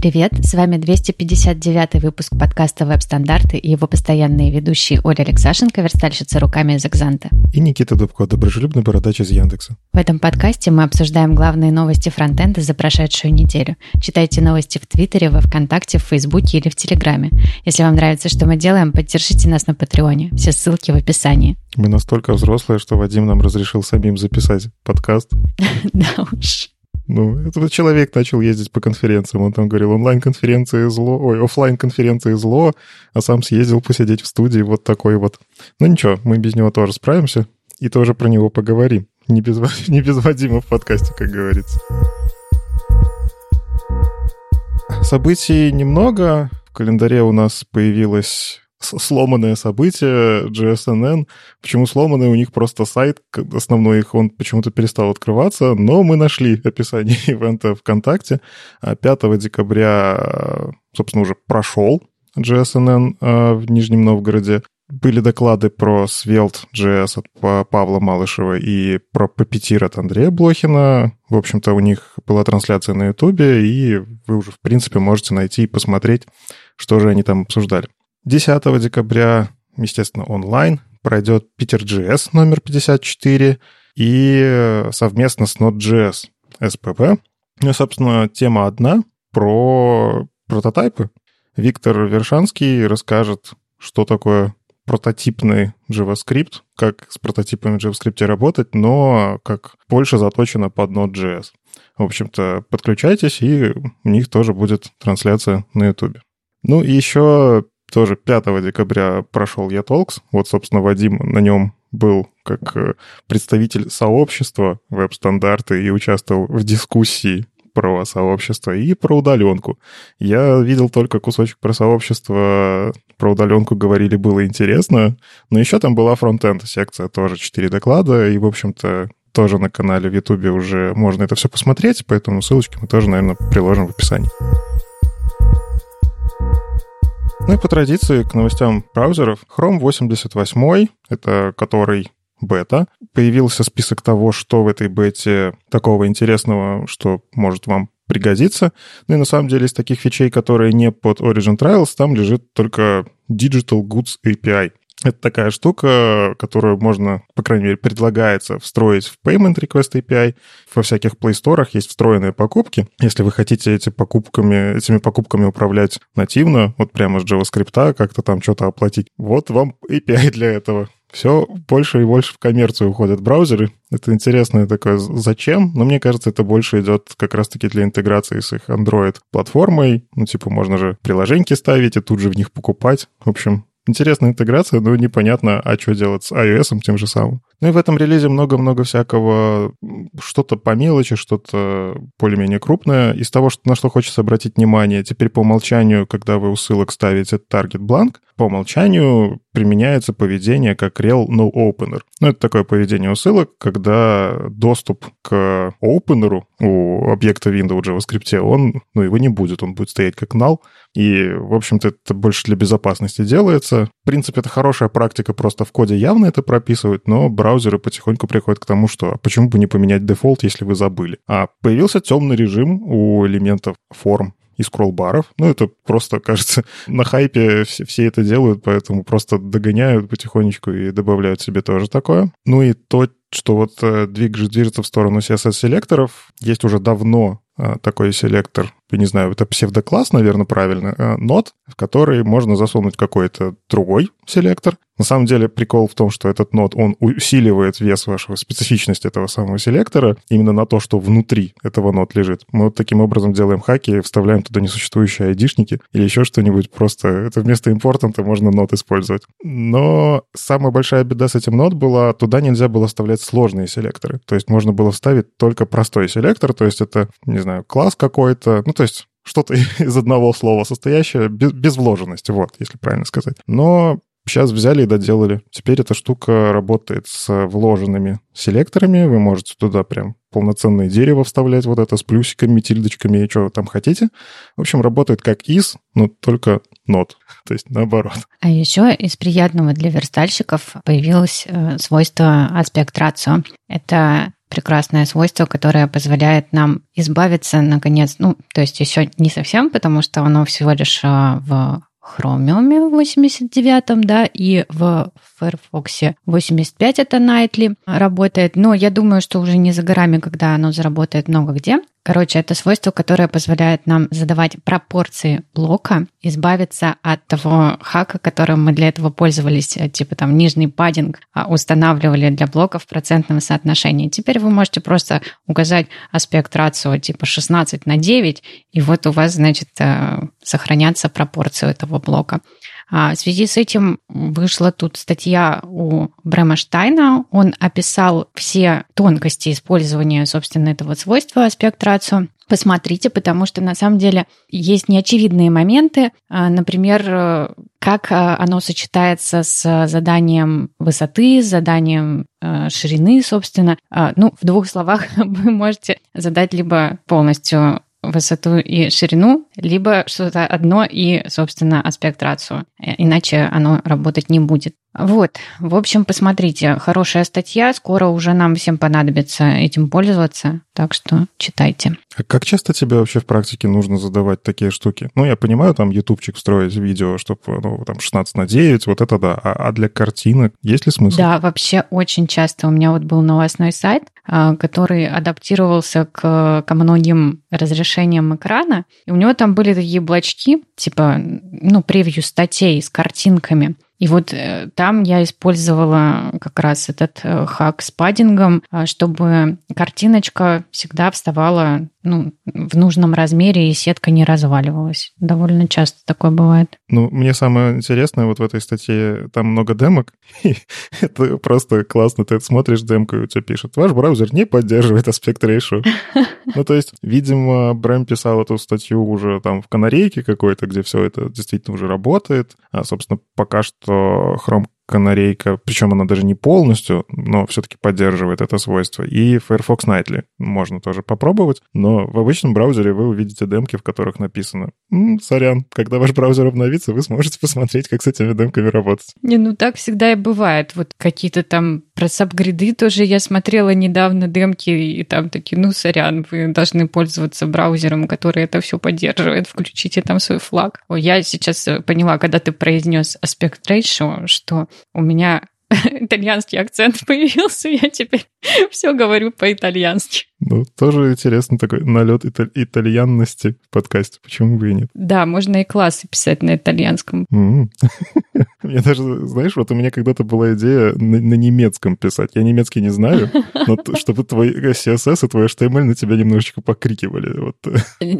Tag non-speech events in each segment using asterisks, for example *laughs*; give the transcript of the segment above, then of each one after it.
Привет, с вами 259 выпуск подкаста «Веб-стандарты» и его постоянные ведущие Оля Алексашенко, верстальщица руками из Экзанта. И Никита Дубко, доброжелюбный бородач из Яндекса. В этом подкасте мы обсуждаем главные новости фронтенда за прошедшую неделю. Читайте новости в Твиттере, во Вконтакте, в Фейсбуке или в Телеграме. Если вам нравится, что мы делаем, поддержите нас на Патреоне. Все ссылки в описании. Мы настолько взрослые, что Вадим нам разрешил самим записать подкаст. *laughs* Да уж. Ну, этот человек начал ездить по конференциям. Он там говорил, онлайн-конференции зло, ой, офлайн конференции зло, а сам съездил посидеть в студии вот такой вот. Ну ничего, мы без него тоже справимся и тоже про него поговорим. Не без, *laughs* не без Вадима в подкасте, как говорится. Событий немного. В календаре у нас появилась сломанное событие GSNN. Почему сломанное? У них просто сайт, основной их, он почему-то перестал открываться, но мы нашли описание *laughs* ивента ВКонтакте. 5 а декабря, собственно, уже прошел GSNN а, в Нижнем Новгороде. Были доклады про Svelte.js от Павла Малышева и про Puppeteer от Андрея Блохина. В общем-то, у них была трансляция на Ютубе, и вы уже, в принципе, можете найти и посмотреть, что же они там обсуждали. 10 декабря, естественно, онлайн, пройдет Питер.js номер 54 и совместно с Node.js SPP. Ну собственно, тема одна про прототипы. Виктор Вершанский расскажет, что такое прототипный JavaScript, как с прототипами JavaScript работать, но как больше заточено под Node.js. В общем-то, подключайтесь, и у них тоже будет трансляция на YouTube. Ну и еще тоже 5 декабря прошел eTalks. Вот, собственно, Вадим на нем был как э, представитель сообщества веб-стандарты и участвовал в дискуссии про сообщество и про удаленку. Я видел только кусочек про сообщество, про удаленку говорили, было интересно, но еще там была фронтенд секция, тоже 4 доклада, и, в общем-то, тоже на канале в Ютубе уже можно это все посмотреть, поэтому ссылочки мы тоже, наверное, приложим в описании. Ну и по традиции к новостям браузеров. Chrome 88, это который бета. Появился список того, что в этой бете такого интересного, что может вам пригодиться. Ну и на самом деле из таких фичей, которые не под Origin Trials, там лежит только Digital Goods API. Это такая штука, которую можно, по крайней мере, предлагается встроить в Payment Request API. Во всяких Play Store есть встроенные покупки. Если вы хотите эти покупками, этими покупками управлять нативно, вот прямо с JavaScript, как-то там что-то оплатить, вот вам API для этого. Все больше и больше в коммерцию уходят браузеры. Это интересное такое зачем, но мне кажется, это больше идет как раз-таки для интеграции с их Android-платформой. Ну, типа, можно же приложеньки ставить и тут же в них покупать. В общем, Интересная интеграция, но непонятно, а что делать с iOS тем же самым. Ну и в этом релизе много-много всякого, что-то по мелочи, что-то более-менее крупное. Из того, что, на что хочется обратить внимание, теперь по умолчанию, когда вы у ссылок ставите target blank, по умолчанию применяется поведение как rel no opener. Ну, это такое поведение у ссылок, когда доступ к opener у объекта window в JavaScript, он, ну, его не будет, он будет стоять как null, и, в общем-то, это больше для безопасности делается. В принципе, это хорошая практика, просто в коде явно это прописывают, но браузеры потихоньку приходят к тому, что а почему бы не поменять дефолт, если вы забыли. А появился темный режим у элементов форм и скролл-баров. Ну, это просто, кажется, *laughs* на хайпе все, все это делают, поэтому просто догоняют потихонечку и добавляют себе тоже такое. Ну и то, что вот э, движется в сторону CSS-селекторов. Есть уже давно э, такой селектор, я не знаю, это псевдокласс, наверное, правильно, э, not, в который можно засунуть какой-то другой селектор, на самом деле прикол в том, что этот not, он усиливает вес вашего, специфичность этого самого селектора именно на то, что внутри этого нод лежит. Мы вот таким образом делаем хаки, вставляем туда несуществующие айдишники или еще что-нибудь, просто это вместо импортанта можно нод использовать. Но самая большая беда с этим нод была, туда нельзя было вставлять сложные селекторы. То есть можно было вставить только простой селектор, то есть это, не знаю, класс какой-то, ну то есть что-то *laughs* из одного слова состоящее, без, без вложенности, вот, если правильно сказать. Но Сейчас взяли и доделали. Теперь эта штука работает с вложенными селекторами. Вы можете туда прям полноценное дерево вставлять, вот это с плюсиками, тильдочками и что вы там хотите. В общем, работает как из, но только нот, *laughs* то есть наоборот. А еще из приятного для верстальщиков появилось э, свойство аспект рацио. Это прекрасное свойство, которое позволяет нам избавиться, наконец, ну, то есть еще не совсем, потому что оно всего лишь а, в Chromium 89, да, и в Firefox 85 это Nightly работает, но я думаю, что уже не за горами, когда оно заработает много где. Короче, это свойство, которое позволяет нам задавать пропорции блока, избавиться от того хака, которым мы для этого пользовались, э, типа там нижний паддинг а, устанавливали для блока в процентном соотношении. Теперь вы можете просто указать аспект рацио типа 16 на 9, и вот у вас, значит, э, сохранятся пропорции этого блока. А, в связи с этим вышла тут статья у Брэма Штайна. Он описал все тонкости использования, собственно, этого свойства аспект рацио. Посмотрите, потому что на самом деле есть неочевидные моменты. А, например, как а, оно сочетается с заданием высоты, с заданием ширины, собственно. Ну, в двух словах *laughs* вы можете задать либо полностью высоту и ширину, либо что-то одно и, собственно, аспект рацио. Э, иначе оно работать не будет. Вот, в общем, посмотрите, хорошая статья, скоро уже нам всем понадобится этим пользоваться, так что читайте. А как часто тебе вообще в практике нужно задавать такие штуки? Ну, я понимаю, там ютубчик строить видео, чтобы, ну, там 16 на 9, вот это да, а, а для картинок есть ли смысл? Да, вообще очень часто. У меня вот был новостной сайт, а, который адаптировался к, ко многим разрешениям экрана, и у него там были такие блочки, типа, ну, превью статей с картинками, и вот э, там я использовала как раз этот э, хак с паддингом, э, чтобы картиночка всегда вставала ну, в нужном размере, и сетка не разваливалась. Довольно часто такое бывает. Ну, мне самое интересное вот в этой статье, там много демок, *laughs* и это просто классно. Ты смотришь демку, и у тебя пишет, ваш браузер не поддерживает аспект ratio. *laughs* *laughs* Ну, то есть, видимо, Брэм писал эту статью уже там в канарейке какой-то, где все это действительно уже работает. А, собственно, пока что Chrome канарейка, причем она даже не полностью, но все-таки поддерживает это свойство. И Firefox Nightly можно тоже попробовать, но в обычном браузере вы увидите демки, в которых написано «М, «Сорян, когда ваш браузер обновится, вы сможете посмотреть, как с этими демками работать». Не, ну так всегда и бывает. Вот какие-то там про сабгриды тоже я смотрела недавно демки, и там такие, ну, сорян, вы должны пользоваться браузером, который это все поддерживает, включите там свой флаг. Ой, я сейчас поняла, когда ты произнес аспект ratio, что у меня *laughs* итальянский акцент *laughs* появился, я теперь *laughs* все говорю по-итальянски. Ну, тоже интересно такой налет италь- итальянности в подкасте. Почему бы и нет? Да, можно и классы писать на итальянском. *laughs* Мне даже, знаешь, вот у меня когда-то была идея на, немецком писать. Я немецкий не знаю, *laughs* но чтобы твой CSS и твой HTML на тебя немножечко покрикивали. Вот.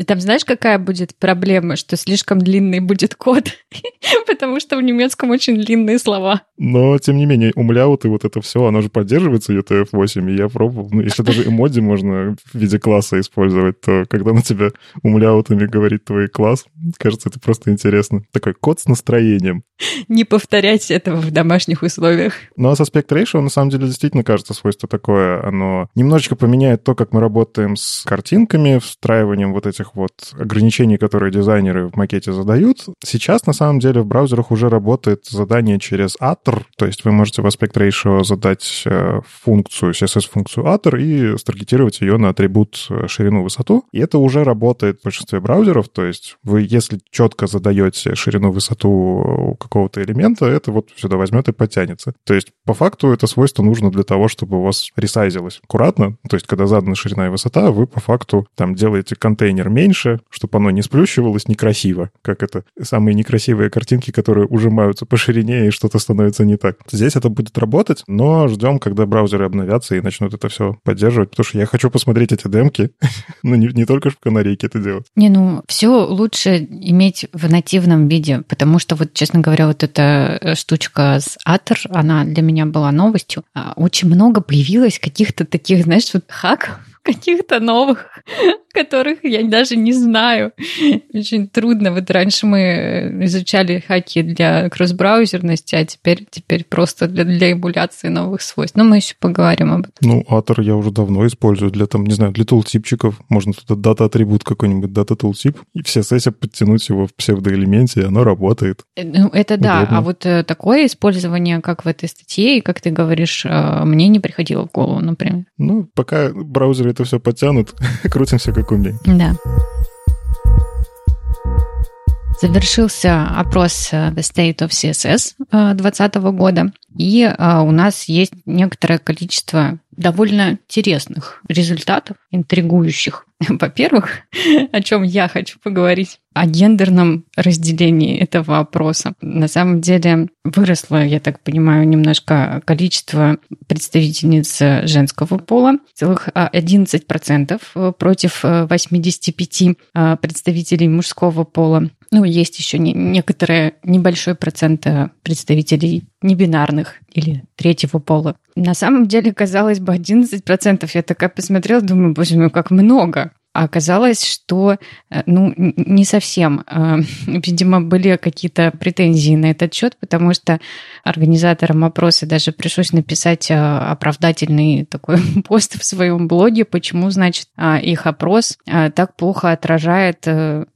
Там знаешь, какая будет проблема, что слишком длинный будет код, *laughs* потому что в немецком очень длинные слова. Но, тем не менее, умляут и вот это все, оно же поддерживается UTF-8, и я пробовал. Ну, если даже эмодзи можно можно в виде класса использовать, то когда на тебя умляутами говорит твой класс, кажется, это просто интересно. Такой код с настроением. Не повторять этого в домашних условиях. Ну а с aspect ratio, на самом деле, действительно кажется свойство такое. Оно немножечко поменяет то, как мы работаем с картинками, встраиванием вот этих вот ограничений, которые дизайнеры в макете задают. Сейчас, на самом деле, в браузерах уже работает задание через attr, то есть вы можете в aspect ratio задать э, функцию, CSS-функцию attr и старгетировать ее на атрибут э, ширину, высоту. И это уже работает в большинстве браузеров. То есть вы, если четко задаете ширину, высоту какого-то элемента, это вот сюда возьмет и подтянется. То есть по факту это свойство нужно для того, чтобы у вас ресайзилось аккуратно. То есть когда задана ширина и высота, вы по факту там делаете контейнер меньше, чтобы оно не сплющивалось некрасиво, как это самые некрасивые картинки, которые ужимаются по ширине и что-то становится не так. Здесь это будет работать, но ждем, когда браузеры обновятся и начнут это все поддерживать, потому что я хочу посмотреть эти демки. *laughs* ну, не, не только в канарейке это делать. Не, ну, все лучше иметь в нативном виде, потому что, вот, честно говоря, вот эта э, штучка с Атор, она для меня была новостью. А, очень много появилось каких-то таких, знаешь, вот хак *laughs* каких-то новых которых я даже не знаю. Очень трудно. Вот раньше мы э, изучали хаки для кросс-браузерности, а теперь, теперь просто для, для эмуляции новых свойств. Но мы еще поговорим об этом. Ну, Атор я уже давно использую для, там, не знаю, для тултипчиков. Можно туда дата-атрибут какой-нибудь, дата-тултип, и все сессии подтянуть его в псевдоэлементе, и оно работает. Э, ну, это да. Удобно. А вот э, такое использование, как в этой статье, и как ты говоришь, мне не приходило в голову, например. Ну, пока браузеры это все подтянут, *laughs* крутимся как умеем. Да. Завершился опрос э, The State of CSS 2020 года, и э, у нас есть некоторое количество довольно интересных результатов, интригующих. *laughs* Во-первых, *laughs* о чем я хочу поговорить, о гендерном разделении этого опроса. На самом деле выросло, я так понимаю, немножко количество представительниц женского пола, целых 11% а, против 85 э, а, представителей мужского пола. Ну, есть еще не, некоторые небольшой процент э, представителей небинарных или третьего пола. На самом деле, казалось бы, 11%. Я такая посмотрела, думаю, боже мой, как много. А оказалось, что э, ну, не совсем. Э, *laughs* видимо, были какие-то претензии на этот счет, потому что организаторам опроса даже пришлось написать э, оправдательный такой *laughs* пост в своем блоге, почему, значит, их опрос так плохо отражает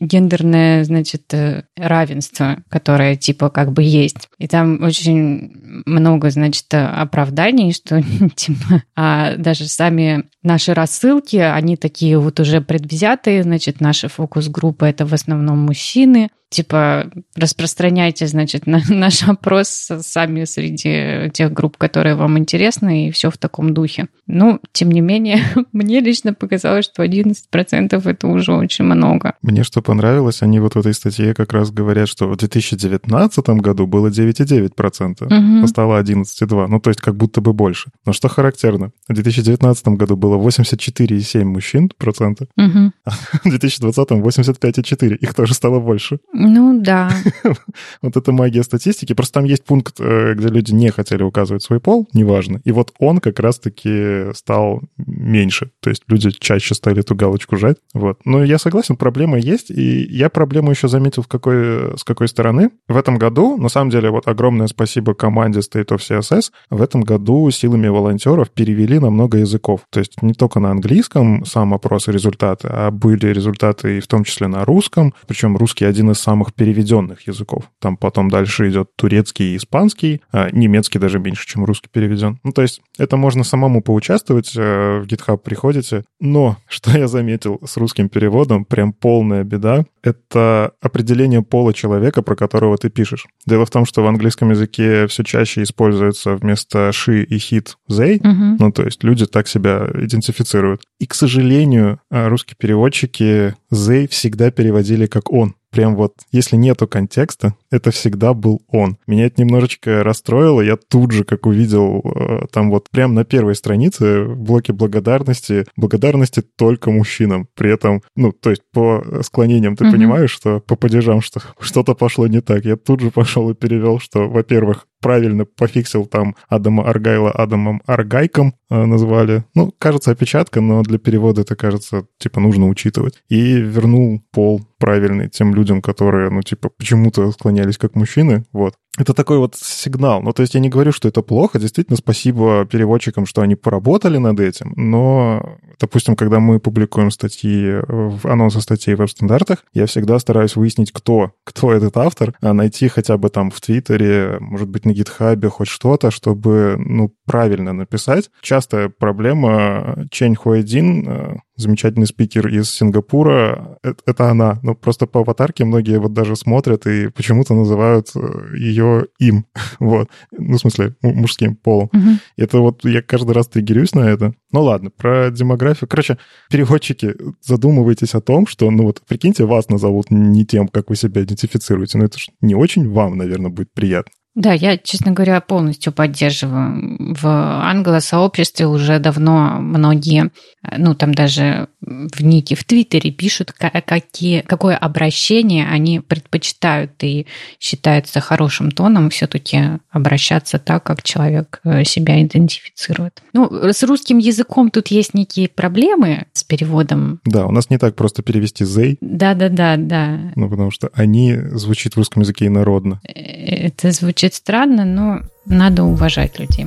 гендерное, значит, равенство, которое типа как бы есть. И там очень много, значит, оправданий, что *laughs* типа а даже сами наши рассылки, они такие вот уже предвзятые, значит, наша фокус-группа это в основном мужчины, типа, распространяйте, значит, на, *laughs* наш опрос сами среди тех групп, которые вам интересны, и все в таком духе. Ну, тем не менее, *laughs* мне лично показалось, что 11% это уже очень много. Мне что понравилось, они вот в этой статье как раз говорят, что в 2019 году было 9,9%, угу. а стало 11,2%, ну, то есть как будто бы больше. Но что характерно, в 2019 году было 84,7 мужчин процента, угу. а *laughs* в 2020 85,4, их тоже стало больше. Ну да. *laughs* вот это магия статистики. Просто там есть пункт, э, где люди не хотели указывать свой пол, неважно. И вот он как раз-таки стал меньше. То есть люди чаще стали эту галочку жать. Вот. Но я согласен, проблема есть. И я проблему еще заметил в какой, с какой стороны. В этом году, на самом деле, вот огромное спасибо команде State of CSS. В этом году силами волонтеров перевели на много языков. То есть не только на английском сам опрос и результаты, а были результаты и в том числе на русском. Причем русский один из самых переведенных языков. Там потом дальше идет турецкий и испанский, а немецкий даже меньше, чем русский переведен. Ну, то есть это можно самому поучаствовать, э, в GitHub приходите. Но, что я заметил с русским переводом, прям полная беда, это определение пола человека, про которого ты пишешь. Дело в том, что в английском языке все чаще используется вместо she и hit they, угу. ну, то есть люди так себя идентифицируют. И, к сожалению, русские переводчики they всегда переводили как он прям вот, если нету контекста, это всегда был он. Меня это немножечко расстроило. Я тут же, как увидел, э, там вот прям на первой странице в блоке благодарности, благодарности только мужчинам. При этом, ну, то есть по склонениям ты mm-hmm. понимаешь, что по падежам что, что-то пошло не так. Я тут же пошел и перевел, что, во-первых, правильно пофиксил там Адама Аргайла Адамом Аргайком э, назвали. Ну, кажется, опечатка, но для перевода это, кажется, типа нужно учитывать. И вернул пол правильный тем людям, которые, ну, типа, почему-то склонялись как мужчины, вот. Это такой вот сигнал. Ну, то есть я не говорю, что это плохо. Действительно, спасибо переводчикам, что они поработали над этим. Но, допустим, когда мы публикуем статьи, анонсы статей в веб-стандартах, я всегда стараюсь выяснить, кто, кто этот автор, а найти хотя бы там в Твиттере, может быть, на Гитхабе хоть что-то, чтобы, ну, правильно написать. Частая проблема Чень Хуэдин, э, замечательный спикер из Сингапура, это, это она. Но просто по аватарке многие вот даже смотрят и почему-то называют э, ее им. *laughs* вот. Ну, в смысле, мужским полом. Угу. Это вот я каждый раз триггерюсь на это. Ну ладно, про демографию. Короче, переводчики, задумывайтесь о том, что, ну вот, прикиньте, вас назовут не тем, как вы себя идентифицируете. Но это же не очень вам, наверное, будет приятно. Да, я, честно говоря, полностью поддерживаю. В англосообществе уже давно многие, ну, там даже в нике в Твиттере пишут, какие, какое обращение они предпочитают и считается хорошим тоном все-таки обращаться так, как человек э, себя идентифицирует. Ну, с русским языком тут есть некие проблемы с переводом. Да, у нас не так просто перевести «зей». Да-да-да, да. Ну, потому что «они» звучит в русском языке инородно. Э, это звучит странно, но надо уважать людей.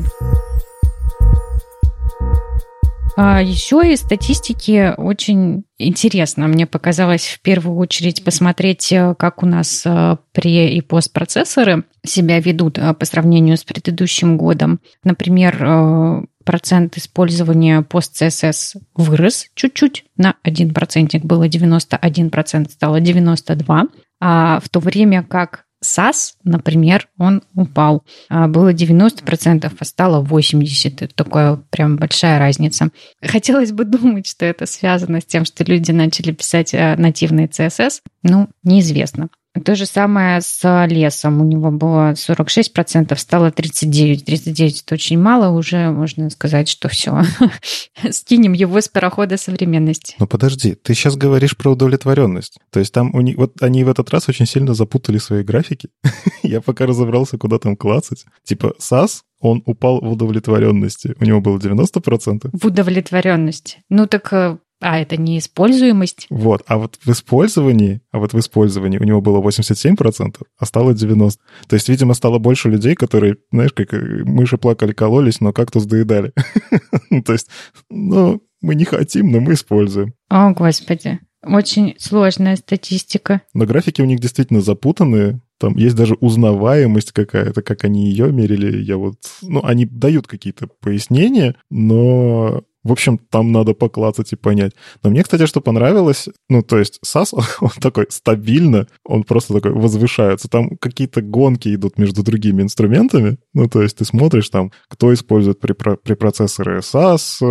А еще из статистики очень интересно. Мне показалось в первую очередь посмотреть, э, как у нас э, пре- и постпроцессоры себя ведут э, по сравнению с предыдущим годом. Например, процент использования пост-CSS вырос чуть-чуть на 1%. Было 91%, стало 92%. А в то время как SAS, например, он упал. А, было 90%, а стало 80%. Это такая прям большая разница. Хотелось бы думать, что это связано с тем, что люди начали писать э, нативный CSS. Ну, неизвестно. То же самое с лесом. У него было 46%, стало 39%. 39 это очень мало, уже можно сказать, что все. *laughs* Скинем его с парохода современности. Ну подожди, ты сейчас говоришь про удовлетворенность. То есть там у них, вот они в этот раз очень сильно запутали свои графики. *laughs* Я пока разобрался, куда там клацать. Типа SAS он упал в удовлетворенности. У него было 90%. В удовлетворенности. Ну так э, а это не используемость? Вот, а вот в использовании, а вот в использовании у него было 87%, а стало 90%. То есть, видимо, стало больше людей, которые, знаешь, как э, мыши плакали, кололись, но кактус доедали. *laughs* То есть, ну, мы не хотим, но мы используем. О, Господи. Очень сложная статистика. Но графики у них действительно запутанные. Там есть даже узнаваемость какая-то, как они ее мерили. Я вот... Ну, они дают какие-то пояснения, но в общем, там надо поклацать и понять. Но мне, кстати, что понравилось, ну, то есть SAS, *laughs* он такой стабильно, он просто такой возвышается. Там какие-то гонки идут между другими инструментами. Ну, то есть ты смотришь там, кто использует при, при процессоры SAS,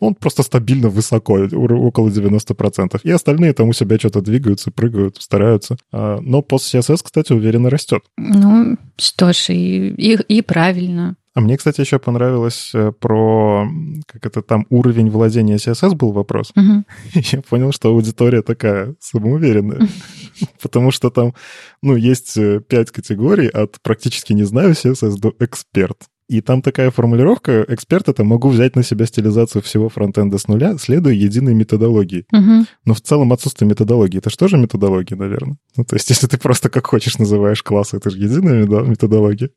он просто стабильно высоко, около 90%. И остальные там у себя что-то двигаются, прыгают, стараются. А, но пост CSS, кстати, уверенно растет. Ну, что ж, и, и, и правильно. А мне, кстати, еще понравилось э, про, как это там, уровень владения CSS был вопрос. Угу. *laughs* Я понял, что аудитория такая самоуверенная. *laughs* Потому что там, ну, есть э, пять категорий от практически не знаю CSS до эксперт. И там такая формулировка, эксперт это могу взять на себя стилизацию всего фронтенда с нуля, следуя единой методологии. Угу. Но в целом отсутствие методологии, это же методология, наверное? Ну, то есть, если ты просто как хочешь называешь классы, это же единая методология.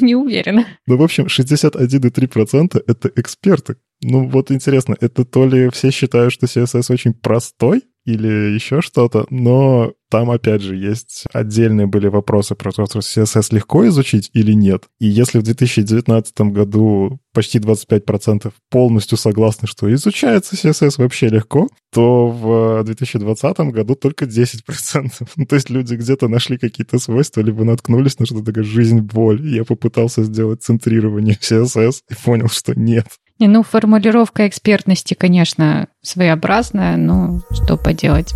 Не уверена. Ну, в общем, 61,3% это эксперты. Ну, вот интересно, это то ли все считают, что CSS очень простой, или еще что-то, но там, опять же, есть отдельные были вопросы про то, что CSS легко изучить или нет. И если в 2019 году почти 25% полностью согласны, что изучается CSS вообще легко, то в 2020 году только 10%. *laughs* Ну, то есть люди где-то нашли какие-то свойства, либо наткнулись на что-то такое «жизнь-боль». Я попытался сделать центрирование CSS и понял, что нет. Не, ну, формулировка экспертности, конечно, своеобразная, но что поделать.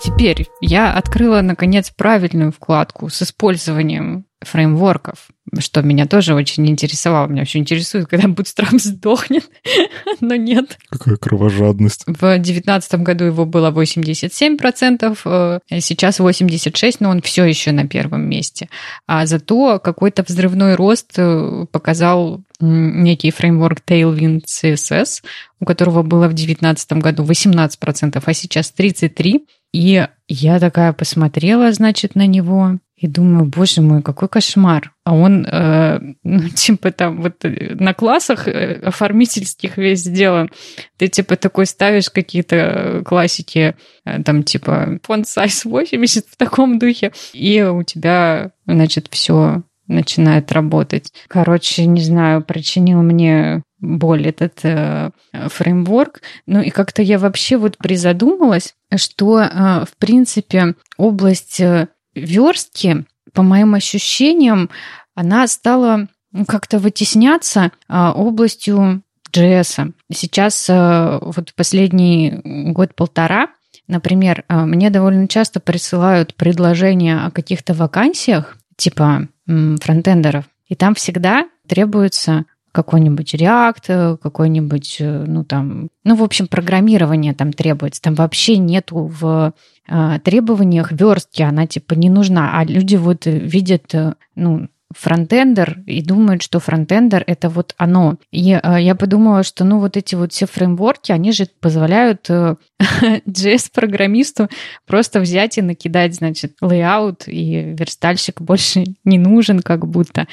Теперь я открыла, наконец, правильную вкладку с использованием фреймворков, что меня тоже очень интересовало. Меня вообще интересует, когда Bootstrap сдохнет, *laughs* но нет. Какая кровожадность. В 2019 году его было 87%, э, сейчас 86%, но он все еще на первом месте. А зато какой-то взрывной рост э, показал некий фреймворк Tailwind CSS, у которого было в 2019 году 18%, а сейчас 33%. И я такая посмотрела, значит, на него и думаю, боже мой, какой кошмар. А он, э, ну, *laughs* типа, там вот э, на классах э, оформительских весь сделан. Ты, типа, такой ставишь какие-то классики, э, там, типа, font size 80 в таком духе, и у тебя, значит, все начинает работать. Короче, не знаю, причинил мне боль этот э, фреймворк. Ну и как-то я вообще вот призадумалась, что, э, в принципе, область э, верстки, по моим ощущениям, она стала как-то вытесняться а, областью JS. Сейчас а, вот последний год-полтора Например, а, мне довольно часто присылают предложения о каких-то вакансиях, типа фронтендеров, и там всегда требуется какой-нибудь React, какой-нибудь, ну там, ну, в общем, программирование там требуется. Там вообще нету в требованиях верстки, она типа не нужна. А люди вот видят, ну, фронтендер и думают, что фронтендер это вот оно. И э, я подумала, что ну вот эти вот все фреймворки, они же позволяют э, *laughs* JS-программисту просто взять и накидать, значит, layout, и верстальщик больше не нужен как будто.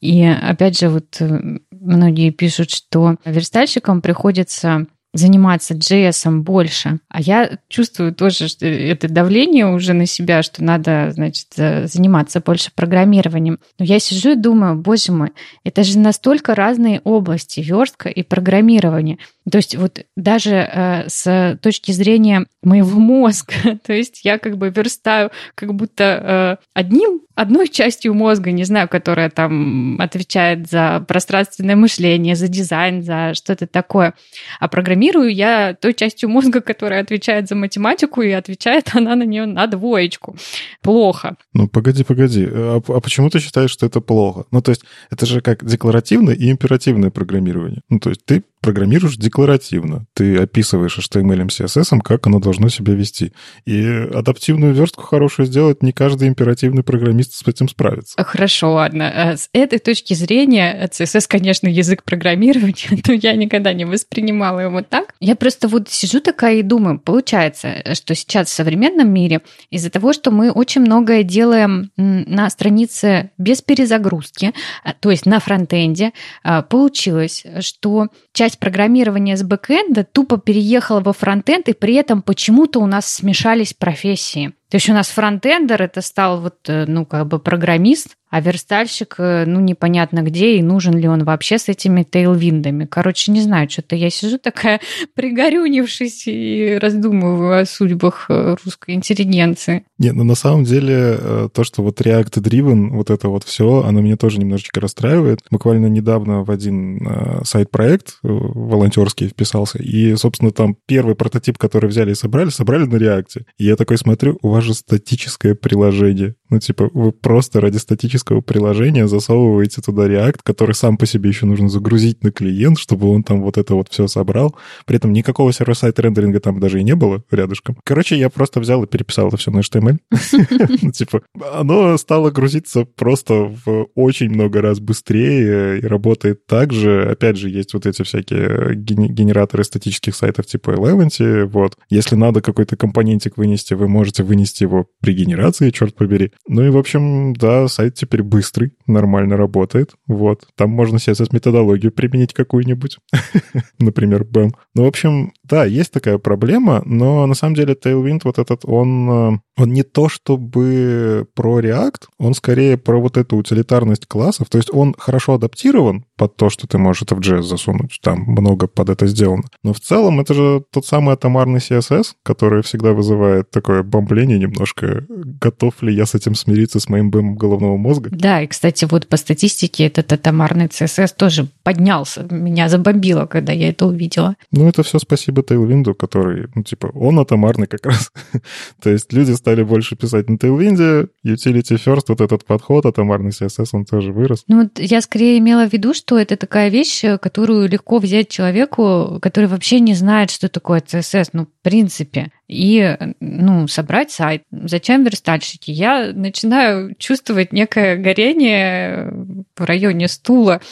И опять же, вот э, многие пишут, что верстальщикам приходится заниматься JS больше. А я чувствую тоже это давление уже на себя, что надо, значит, заниматься больше программированием. Но я сижу и думаю, боже мой, это же настолько разные области, верстка и программирование. То есть вот даже э, с точки зрения моего *laughs* мозга, то есть я как бы верстаю как будто э, одним, одной частью мозга, не знаю, которая там отвечает за пространственное мышление, за дизайн, за что-то такое. А программирую я той частью мозга, которая отвечает за математику, и отвечает *laughs* она на нее на двоечку. Плохо. Ну, погоди, погоди. А, а почему ты считаешь, что это плохо? Ну, то есть это же как декларативное и императивное программирование. Ну, то есть ты программируешь декларативно. Ты описываешь HTML, CSS, как оно должно себя вести. И адаптивную верстку хорошую сделать не каждый императивный программист с этим справится. Хорошо, ладно. Э, с этой точки зрения CSS, конечно, язык программирования, *laughs* но я никогда не воспринимала его так. Я просто вот сижу такая и думаю, получается, что сейчас в современном мире из-за того, что мы очень многое делаем на странице без перезагрузки, а, то есть на фронтенде, а, получилось, что часть программирования с бэкэнда тупо переехала во фронтенд, и при этом почему-то у нас смешались профессии. То есть у нас фронтендер это стал вот, э, ну, как бы программист, а верстальщик, э, ну, непонятно где, и нужен ли он вообще с этими тейлвиндами. Короче, не знаю, что-то я сижу такая *laughs* пригорюнившись и раздумываю о судьбах э, русской интеллигенции. Не, ну на самом деле то, что вот React Driven, вот это вот все, оно меня тоже немножечко расстраивает. Буквально недавно в один сайт-проект волонтерский вписался, и, собственно, там первый прототип, который взяли и собрали, собрали на React. И я такой смотрю, у вас же статическое приложение. Ну, типа, вы просто ради статического приложения засовываете туда React, который сам по себе еще нужно загрузить на клиент, чтобы он там вот это вот все собрал. При этом никакого сервер-сайт рендеринга там даже и не было рядышком. Короче, я просто взял и переписал это все на HTML. *laughs* Ну, типа, оно стало грузиться просто в очень много раз быстрее и работает так же. Опять же, есть вот эти всякие генераторы статических сайтов типа Eleventy. Вот. Если надо какой-то компонентик вынести, вы можете вынести его при генерации, черт побери. Ну и, в общем, да, сайт теперь быстрый, нормально работает. Вот. Там можно CSS-методологию применить какую-нибудь. *laughs* Например, BAM. Ну, в общем, да, есть такая проблема, но на самом деле Tailwind вот этот, он, э, он не то чтобы про React, он скорее про вот эту утилитарность классов. То есть он хорошо адаптирован под то, что ты можешь это в JS засунуть. Там много под это сделано. Но в целом это же тот самый атомарный CSS, который всегда вызывает такое бомбление немножко. Готов ли я с этим смириться с моим бэмом головного мозга? Да, и, кстати, вот по статистике этот атомарный CSS тоже поднялся. Меня забомбило, когда я это увидела. Ну, это все спасибо Tailwind, который, ну, типа, он атомарный как раз. *laughs* То есть люди стали больше писать на Tailwind, utility first, вот этот подход, атомарный CSS, он тоже вырос. Ну, вот я скорее имела в виду, что это такая вещь, которую легко взять человеку, который вообще не знает, что такое CSS, ну, в принципе и ну, собрать сайт. Зачем верстальщики? Я начинаю чувствовать некое горение в районе стула,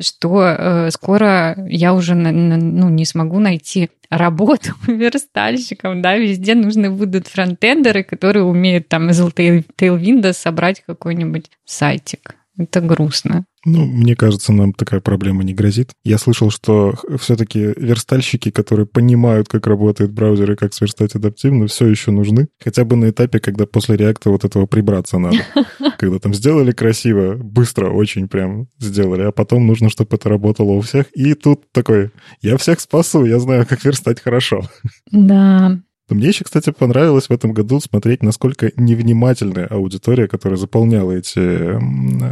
что э, скоро я уже ну, не смогу найти работу *laughs* верстальщиком, да, везде нужны будут фронтендеры, которые умеют там из Tailwind собрать какой-нибудь сайтик. Это грустно. Ну, мне кажется, нам такая проблема не грозит. Я слышал, что все-таки верстальщики, которые понимают, как работает браузер и как сверстать адаптивно, все еще нужны. Хотя бы на этапе, когда после реакта вот этого прибраться надо. *laughs* Когда там сделали красиво, быстро очень прям сделали, а потом нужно, чтобы это работало у всех. И тут такой, я всех спасу, я знаю, как верстать хорошо. Да, мне еще, кстати, понравилось в этом году смотреть, насколько невнимательная аудитория, которая заполняла эти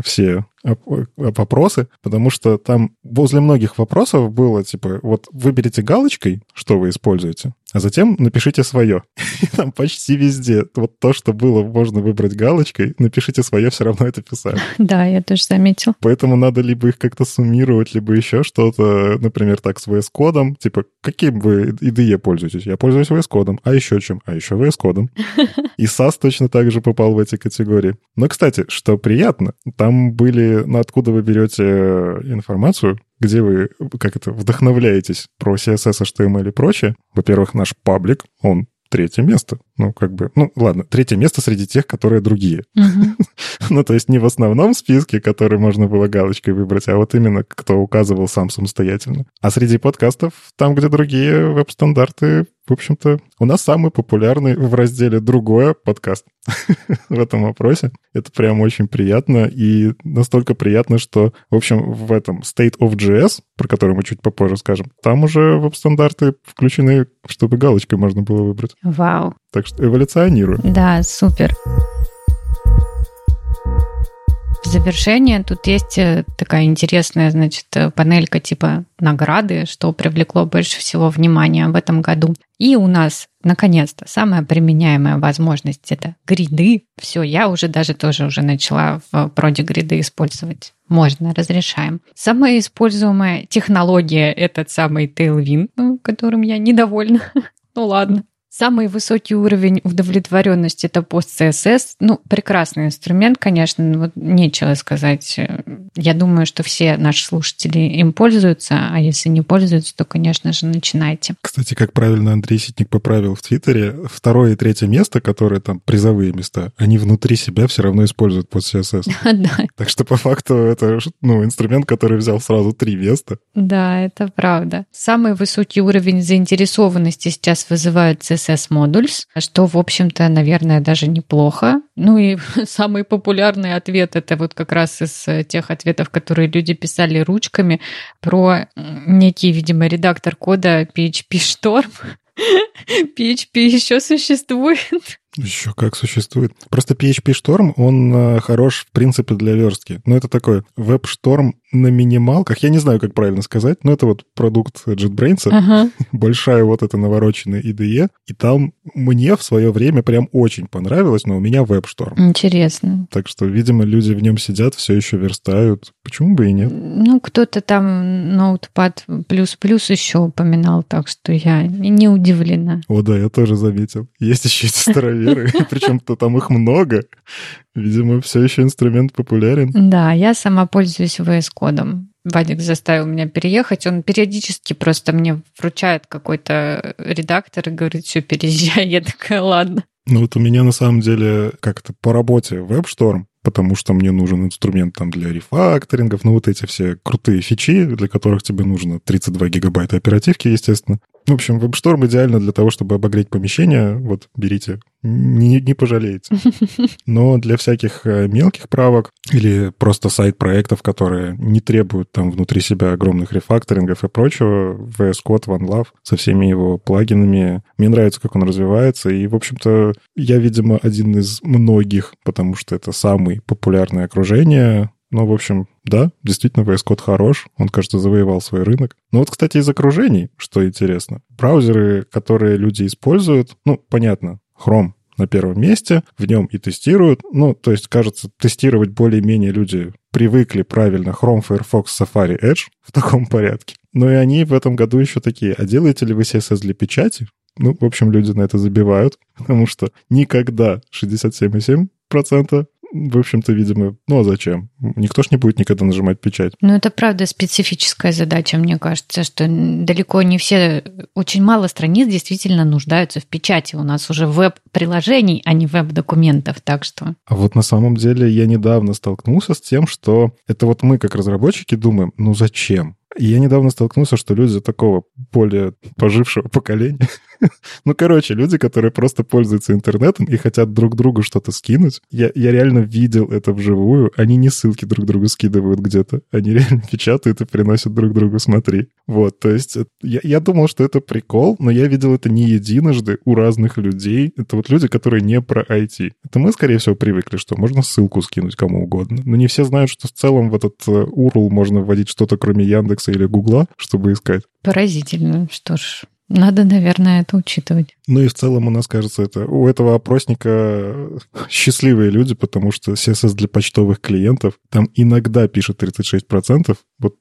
все вопросы, потому что там возле многих вопросов было, типа, вот выберите галочкой, что вы используете, а затем напишите свое. *laughs* И там почти везде вот то, что было можно выбрать галочкой, напишите свое, все равно это писали. *laughs* Да, я тоже заметил. Поэтому надо либо их как-то суммировать, либо еще что-то, например, так с VS-кодом. Типа, каким вы IDE пользуетесь? Я пользуюсь VS-кодом. А еще чем? А еще VS-кодом. *laughs* И SAS точно так же попал в эти категории. Но, кстати, что приятно, там были, ну, откуда вы берете информацию, где вы, как это, вдохновляетесь про CSS, HTML и прочее. Во-первых, наш паблик, он третье место. Ну, как бы, ну, ладно, третье место среди тех, которые другие. *laughs* ну, то есть не в основном списке, который можно было галочкой выбрать, а вот именно кто указывал сам самостоятельно. А среди подкастов, там, где другие веб-стандарты, в общем-то, у нас самый популярный в разделе «Другое» подкаст *laughs* в этом вопросе. Это прям очень приятно, и настолько приятно, что, в общем, в этом State of JS, про который мы чуть попозже скажем, там уже веб-стандарты включены, чтобы галочкой можно было выбрать. Вау. Так что эволюционирую. Да, супер. В завершение тут есть э, такая интересная, значит, э, панелька типа награды, что привлекло больше всего внимания в этом году. И у нас, наконец-то, самая применяемая возможность — это гриды. Все, я уже даже тоже уже начала в проде гриды использовать. Можно, разрешаем. Самая используемая технология — этот самый Tailwind, ну, которым я недовольна. *laughs* ну ладно. Самый высокий уровень удовлетворенности это пост CSS. Ну, прекрасный инструмент, конечно, вот нечего сказать. Я думаю, что все наши слушатели им пользуются, а если не пользуются, то, конечно же, начинайте. Кстати, как правильно Андрей Ситник поправил в Твиттере, второе и третье место, которые там призовые места, они внутри себя все равно используют пост CSS. *laughs* Да. Так что по факту это ну, инструмент, который взял сразу три места. Да, это правда. Самый высокий уровень заинтересованности сейчас вызывают CSS CSS Modules, что, в общем-то, наверное, даже неплохо. Ну и *laughs* самый популярный ответ это вот как раз из э, тех ответов, которые люди писали ручками про некий, видимо, редактор кода PHP Storm. *laughs* PHP еще существует. Еще как существует. Просто PHP Storm, он э, хорош, в принципе, для верстки. Но это такой веб-шторм на минималках. Я не знаю, как правильно сказать, но это вот продукт JetBrains. Ага. *laughs* Большая вот эта навороченная IDE. И там мне в свое время прям очень понравилось, но у меня веб-шторм. Интересно. Так что, видимо, люди в нем сидят, все еще верстают. Почему бы и нет? Ну, кто-то там плюс-плюс еще упоминал, так что я не удивлена. О, да, я тоже заметил. Есть еще эти староверы, *laughs* причем-то там их много. Видимо, все еще инструмент популярен. Да, я сама пользуюсь VS кодом. Вадик заставил меня переехать. Он периодически просто мне вручает какой-то редактор и говорит, все, переезжай. *laughs* Я такая, ладно. Ну вот у меня на самом деле как-то по работе WebStorm, потому что мне нужен инструмент там для рефакторингов, ну вот эти все крутые фичи, для которых тебе нужно 32 гигабайта оперативки, естественно. В общем, WebStorm идеально для того, чтобы обогреть помещение. Вот, берите, не, не пожалеете. *laughs* Но для всяких э, мелких правок или просто сайт-проектов, которые не требуют там внутри себя огромных рефакторингов и прочего, VS Code OneLove со всеми его плагинами. Мне нравится, как он развивается. И, в общем-то, я, видимо, один из многих, потому что это самое популярное окружение ну, в общем, да, действительно, VS Code хорош. Он, кажется, завоевал свой рынок. Но вот, кстати, из окружений, что интересно. Браузеры, которые люди используют, ну, понятно, Chrome на первом месте, в нем и тестируют. Ну, то есть, кажется, тестировать более-менее люди привыкли правильно Chrome, Firefox, Safari, Edge в таком *laughs* порядке. Но и они в этом году еще такие, а делаете ли вы CSS для печати? Ну, в общем, люди на это забивают, *laughs* потому что никогда 67,7% в общем-то, видимо, ну а зачем? Никто ж не будет никогда нажимать печать. Ну, это правда специфическая задача, мне кажется, что далеко не все, очень мало страниц действительно нуждаются в печати. У нас уже веб-приложений, а не веб-документов, так что... А вот на самом деле я недавно столкнулся с тем, что это вот мы, как разработчики, думаем, ну зачем? Я недавно столкнулся, что люди такого более пожившего поколения, *laughs* ну, короче, люди, которые просто пользуются интернетом и хотят друг другу что-то скинуть, я, я реально видел это вживую, они не ссылки друг другу скидывают где-то, они *laughs* реально печатают и приносят друг другу «смотри». Вот, то есть я, я думал, что это прикол, но я видел это не единожды у разных людей. Это вот люди, которые не про IT. Это мы, скорее всего, привыкли, что можно ссылку скинуть кому угодно. Но не все знают, что в целом в этот URL э, можно вводить что-то, кроме Яндекса или Гугла, чтобы искать. Поразительно. Что ж, надо, наверное, это учитывать. Ну и в целом у нас, кажется, это у этого опросника счастливые люди, потому что CSS для почтовых клиентов там иногда пишет 36%, вот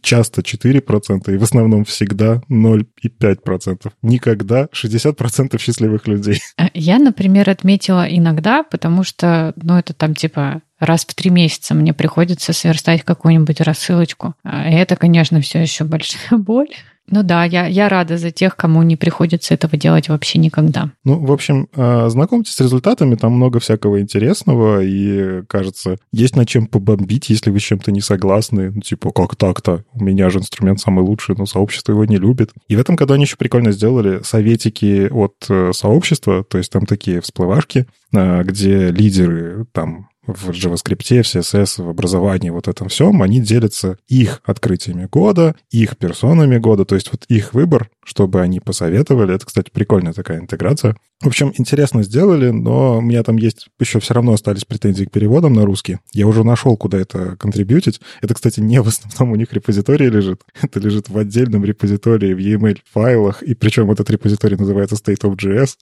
часто 4%, и в основном всегда 0,5%. Никогда 60% счастливых людей. А я, например, отметила иногда, потому что, ну, это там типа раз в три месяца мне приходится сверстать какую-нибудь рассылочку. А, и это, конечно, все еще большая *laughs* боль. Ну да, я, я рада за тех, кому не приходится этого делать вообще никогда. Ну, в общем, а, знакомьтесь с результатами, там много всякого интересного, и, кажется, есть над чем побомбить, если вы с чем-то не согласны. Ну, типа, как так-то? У меня же инструмент самый лучший, но сообщество его не любит. И в этом году они еще прикольно сделали советики от э, сообщества, то есть там такие всплывашки, а, где лидеры там в JavaScript, в CSS, в образовании, вот этом всем, они делятся их открытиями года, их персонами года, то есть вот их выбор, чтобы они посоветовали. Это, кстати, прикольная такая интеграция. В общем, интересно сделали, но у меня там есть еще все равно остались претензии к переводам на русский. Я уже нашел, куда это контрибьютить. Это, кстати, не в основном у них репозитории лежит. Это лежит в отдельном репозитории в EML файлах, и причем этот репозиторий называется State of JS.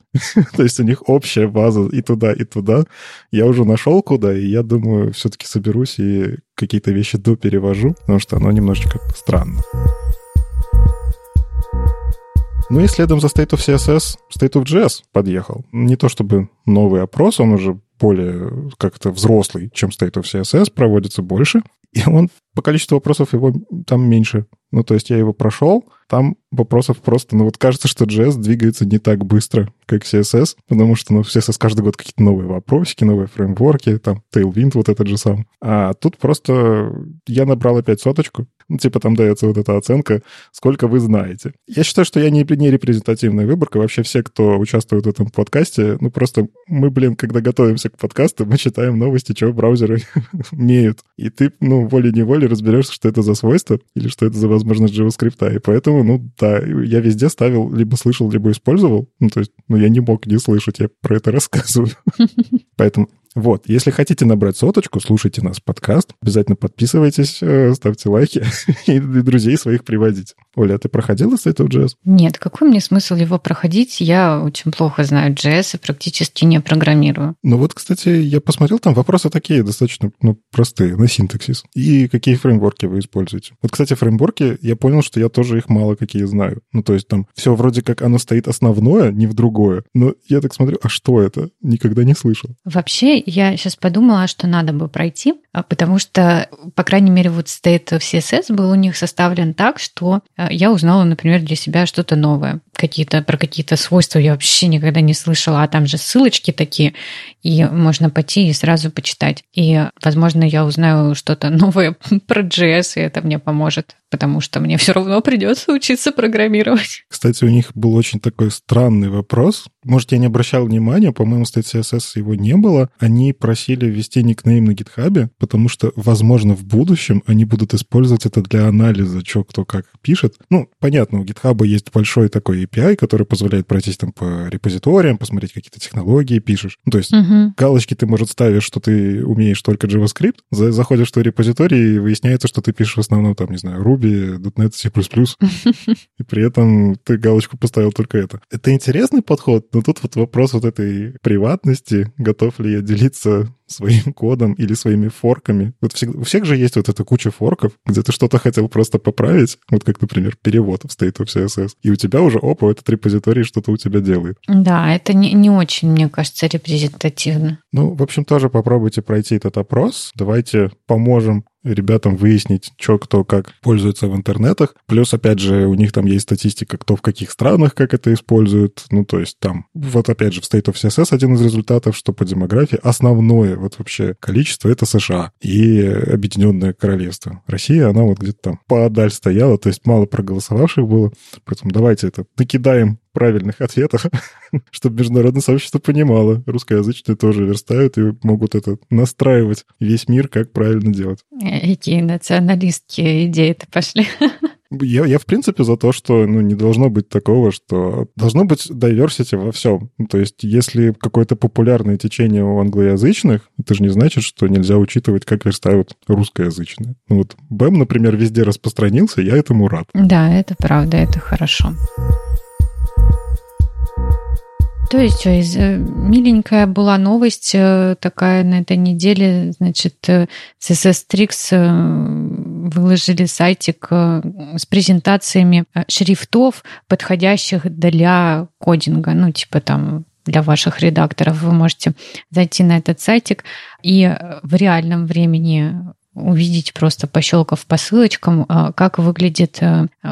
*laughs* То есть у них общая база и туда, и туда. Я уже нашел, куда, и я думаю, все-таки соберусь и какие-то вещи доперевожу, потому что оно немножечко странно. Ну и следом за State of CSS State of JS подъехал. Не то чтобы новый опрос, он уже более как-то взрослый, чем State of CSS, проводится больше. И он по количеству вопросов его там меньше. Ну, то есть я его прошел, там вопросов просто, ну вот кажется, что JS двигается не так быстро, как CSS, потому что, ну, в CSS каждый год какие-то новые вопросики, новые фреймворки, там Tailwind вот этот же сам. А тут просто я набрал опять соточку, ну, типа там дается вот эта оценка, сколько вы знаете. Я считаю, что я не, не репрезентативная выборка. Вообще все, кто участвует в этом подкасте, ну, просто мы, блин, когда готовимся к подкасту, мы читаем новости, чего браузеры *laughs* умеют. И ты, ну, волей-неволей разберешься, что это за свойство или что это за возможность JavaScript. И поэтому, ну, да, я везде ставил, либо слышал, либо использовал. Ну, то есть, ну, я не мог не слышать, я про это рассказываю. *laughs* Поэтому вот, если хотите набрать соточку, слушайте нас подкаст, обязательно подписывайтесь, э, ставьте лайки *laughs* и друзей своих приводите. Оля, а ты проходила State of JS? Нет, какой мне смысл его проходить? Я очень плохо знаю JS и практически не программирую. Ну вот, кстати, я посмотрел, там вопросы такие достаточно ну, простые, на синтаксис. И какие фреймворки вы используете. Вот, кстати, фреймворки, я понял, что я тоже их мало какие знаю. Ну, то есть там все вроде как оно стоит основное, не в другое. Но я так смотрю, а что это? Никогда не слышал. Вообще, я сейчас подумала, что надо бы пройти, потому что, по крайней мере, вот State of CSS был у них составлен так, что а, я узнала, например, для себя что-то новое. Какие-то, про какие-то свойства я вообще никогда не слышала, а там же ссылочки такие, и можно пойти и сразу почитать. И, возможно, я узнаю что-то *laughs* новое про JS, и это мне поможет потому что мне все равно придется учиться программировать. Кстати, у них был очень такой странный вопрос. Может, я не обращал внимания, по-моему, в State CSS его не было. Они просили ввести никнейм на гитхабе, потому что, возможно, в будущем они будут использовать это для анализа, что кто как пишет. Ну, понятно, у гитхаба есть большой такой API, который позволяет пройтись там по репозиториям, посмотреть, какие-то технологии пишешь. Ну, то есть угу. галочки ты, может, ставишь, что ты умеешь только JavaScript, заходишь в твой репозиторий, и выясняется, что ты пишешь в основном, там, не знаю, Ruby, Ruby, .NET, C++, *laughs* и при этом ты галочку поставил только это. Это интересный подход, но тут вот вопрос вот этой приватности, готов ли я делиться своим кодом или своими форками. Вот у всех же есть вот эта куча форков, где ты что-то хотел просто поправить, вот как, например, перевод в State of CSS, и у тебя уже, опа, этот репозиторий что-то у тебя делает. Да, это не, не очень, мне кажется, репрезентативно. Ну, в общем, тоже попробуйте пройти этот опрос. Давайте поможем ребятам выяснить, что кто как пользуется в интернетах. Плюс, опять же, у них там есть статистика, кто в каких странах как это использует. Ну, то есть там, вот опять же, в State of CSS один из результатов, что по демографии основное вот вообще количество — это США и Объединенное Королевство. Россия, она вот где-то там подаль стояла, то есть мало проголосовавших было. Поэтому давайте это накидаем правильных ответов, *laughs* чтобы международное сообщество понимало. Русскоязычные тоже верстают и могут это настраивать весь мир, как правильно делать. Какие националистские идеи-то пошли. Я, я, в принципе, за то, что ну, не должно быть такого, что должно быть diversity во всем. То есть, если какое-то популярное течение у англоязычных, это же не значит, что нельзя учитывать, как верстают русскоязычные. Ну вот БЭМ, например, везде распространился, я этому рад. Да, это правда, это хорошо. То есть, э, миленькая была новость э, такая на этой неделе. Значит, CSS э, Tricks выложили сайтик с презентациями шрифтов, подходящих для кодинга. Ну, типа там для ваших редакторов. Вы можете зайти на этот сайтик и в реальном времени увидеть просто пощелкав по ссылочкам, как выглядит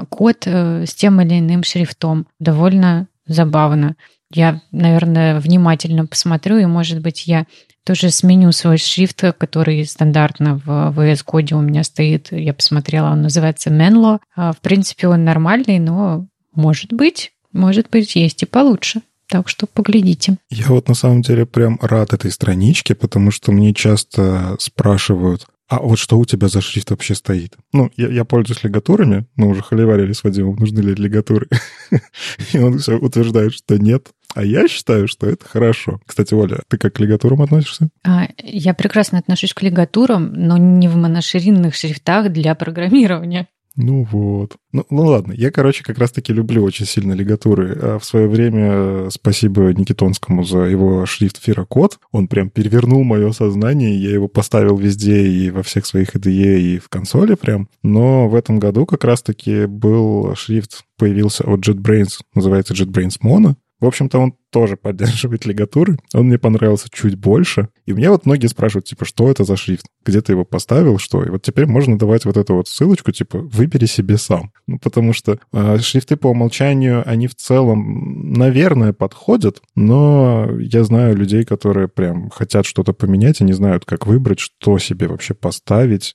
код с тем или иным шрифтом. Довольно забавно. Я, наверное, внимательно посмотрю, и, может быть, я тоже сменю свой шрифт, который стандартно в VS Code у меня стоит. Я посмотрела, он называется Menlo. А, в принципе, он нормальный, но может быть, может быть, есть и получше. Так что поглядите. Я вот на самом деле прям рад этой страничке, потому что мне часто спрашивают, а вот что у тебя за шрифт вообще стоит? Ну, я, я пользуюсь лигатурами, мы уже холиварили с Вадимом, нужны ли лигатуры. *laughs* И он все утверждает, что нет. А я считаю, что это хорошо. Кстати, Оля, ты как к лигатурам относишься? А, я прекрасно отношусь к лигатурам, но не в моноширинных шрифтах для программирования. Ну вот. Ну, ну ладно, я, короче, как раз-таки люблю очень сильно лигатуры. А в свое время э, спасибо Никитонскому за его шрифт Фирокод. Он прям перевернул мое сознание, я его поставил везде и во всех своих IDE, и в консоли прям. Но в этом году как раз-таки был шрифт, появился от JetBrains, называется JetBrains Mono. В общем-то, он тоже поддерживает лигатуры. Он мне понравился чуть больше. И мне вот многие спрашивают, типа, что это за шрифт? Где ты его поставил, что? И вот теперь можно давать вот эту вот ссылочку, типа, выбери себе сам. Ну, потому что э, шрифты по умолчанию, они в целом, наверное, подходят, но я знаю людей, которые прям хотят что-то поменять и не знают, как выбрать, что себе вообще поставить.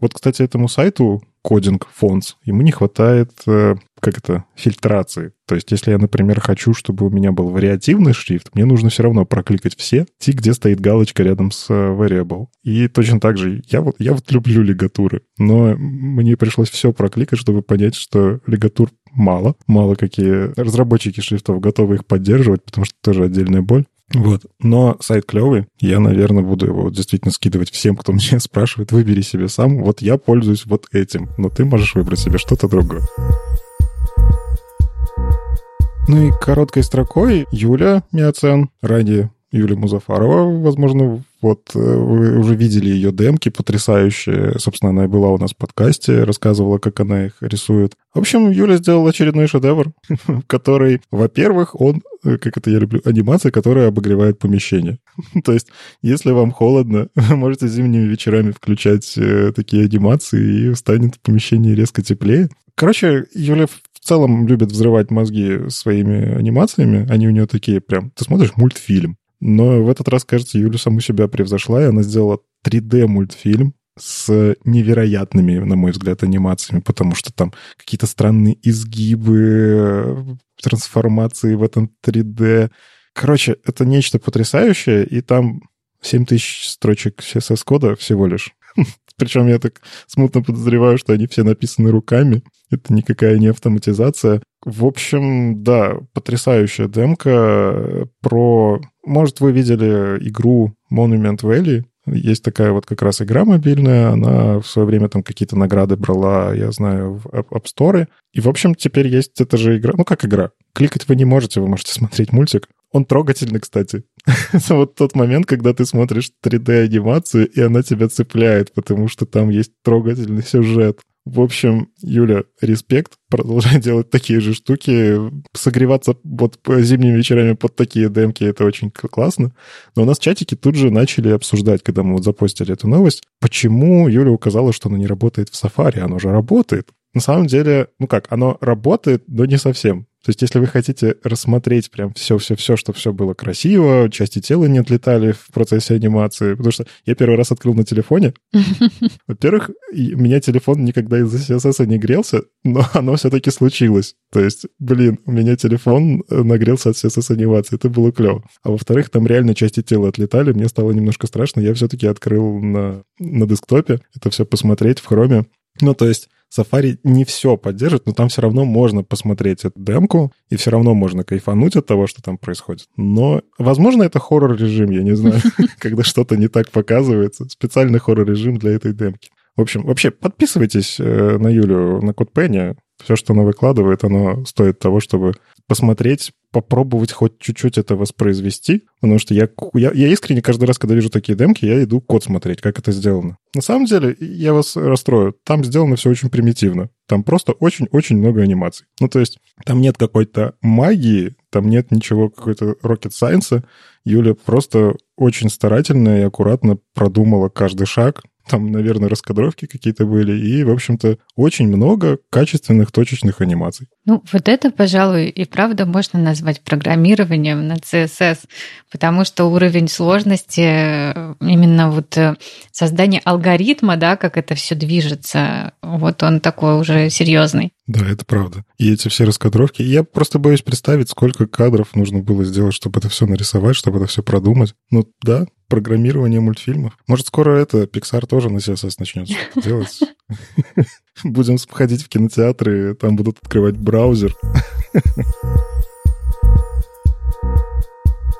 Вот, кстати, этому сайту кодинг фонс, ему не хватает, э, как это, фильтрации. То есть, если я, например, хочу, чтобы у меня был вариативный шрифт, мне нужно все равно прокликать все, те, где стоит галочка рядом с э, variable. И точно так же, я вот, я вот люблю лигатуры, но мне пришлось все прокликать, чтобы понять, что лигатур мало. Мало какие разработчики шрифтов готовы их поддерживать, потому что тоже отдельная боль. Вот. Но сайт клевый. Я, наверное, буду его действительно скидывать всем, кто *laughs* меня спрашивает. Выбери себе сам. Вот я пользуюсь вот этим. Но ты можешь выбрать себе что-то другое. Ну и короткой строкой Юля Миоцен, ранее Юлия Музафарова, возможно, вот э, вы уже видели ее демки потрясающие. Собственно, она и была у нас в подкасте, рассказывала, как она их рисует. В общем, Юля сделала очередной шедевр, *laughs* который, во-первых, он, э, как это я люблю, анимация, которая обогревает помещение. *laughs* То есть, если вам холодно, *laughs* можете зимними вечерами включать э, такие анимации, и станет помещение резко теплее. Короче, Юля в целом любит взрывать мозги своими анимациями. Они у нее такие прям... Ты смотришь мультфильм, но в этот раз, кажется, Юля саму себя превзошла, и она сделала 3D-мультфильм с невероятными, на мой взгляд, анимациями, потому что там какие-то странные изгибы, трансформации в этом 3D. Короче, это нечто потрясающее, и там 7000 строчек CSS-кода всего лишь. *laughs* Причем я так смутно подозреваю, что они все написаны руками. Это никакая не автоматизация. В общем, да, потрясающая демка про... Может, вы видели игру Monument Valley? Есть такая вот как раз игра мобильная, она в свое время там какие-то награды брала, я знаю, в App Store. И, в общем, теперь есть эта же игра. Ну, как игра? Кликать вы не можете, вы можете *laughs* смотреть мультик. Он трогательный, кстати. Это *laughs* вот тот момент, когда ты смотришь 3D-анимацию, и она тебя цепляет, потому что там есть трогательный сюжет. В общем, Юля, респект. Продолжай *laughs* делать такие же штуки. Согреваться вот зимними вечерами под такие демки — это очень классно. Но у нас чатики тут же начали обсуждать, когда мы вот запостили эту новость, почему Юля указала, что она не работает в Safari. Оно же работает. На самом деле, ну как, оно работает, но не совсем. То есть, если вы хотите рассмотреть прям все-все-все, чтобы все было красиво, части тела не отлетали в процессе анимации, потому что я первый раз открыл на телефоне. *laughs* Во-первых, у меня телефон никогда из-за CSS не грелся, но *laughs* оно все-таки случилось. То есть, блин, у меня телефон э, нагрелся от CSS анимации, это было клево. А во-вторых, там реально части тела отлетали, мне стало немножко страшно, я все-таки открыл на, на десктопе это все посмотреть в хроме. Ну, то есть Safari не все поддержит, но там все равно можно посмотреть эту демку, и все равно можно кайфануть от того, что там происходит. Но, возможно, это хоррор-режим, я не знаю, *laughs* когда что-то не так показывается. Специальный хоррор-режим для этой демки. В общем, вообще, подписывайтесь э, на Юлю на Кодпене. Все, что она выкладывает, оно стоит того, чтобы посмотреть, попробовать хоть чуть-чуть это воспроизвести, потому что я, я, я искренне каждый раз, когда вижу такие демки, я иду код смотреть, как это сделано. На самом деле, я вас расстрою, там сделано все очень примитивно. Там просто очень-очень много анимаций. Ну, то есть, там нет какой-то магии, там нет ничего, какой-то rocket science. Юля просто очень старательно и аккуратно продумала каждый шаг, там, наверное, раскадровки какие-то были, и, в общем-то, очень много качественных точечных анимаций. Ну, вот это, пожалуй, и правда можно назвать программированием на CSS, потому что уровень сложности э, именно вот э, создание алгоритма, да, как это все движется, вот он такой уже серьезный. Да, это правда. И эти все раскадровки. Я просто боюсь представить, сколько кадров нужно было сделать, чтобы это все нарисовать, чтобы это все продумать. Ну да, программирование мультфильмов. Может, скоро это Pixar тоже на CSS начнет делать. *laughs* Будем входить в кинотеатры, там будут открывать браузер.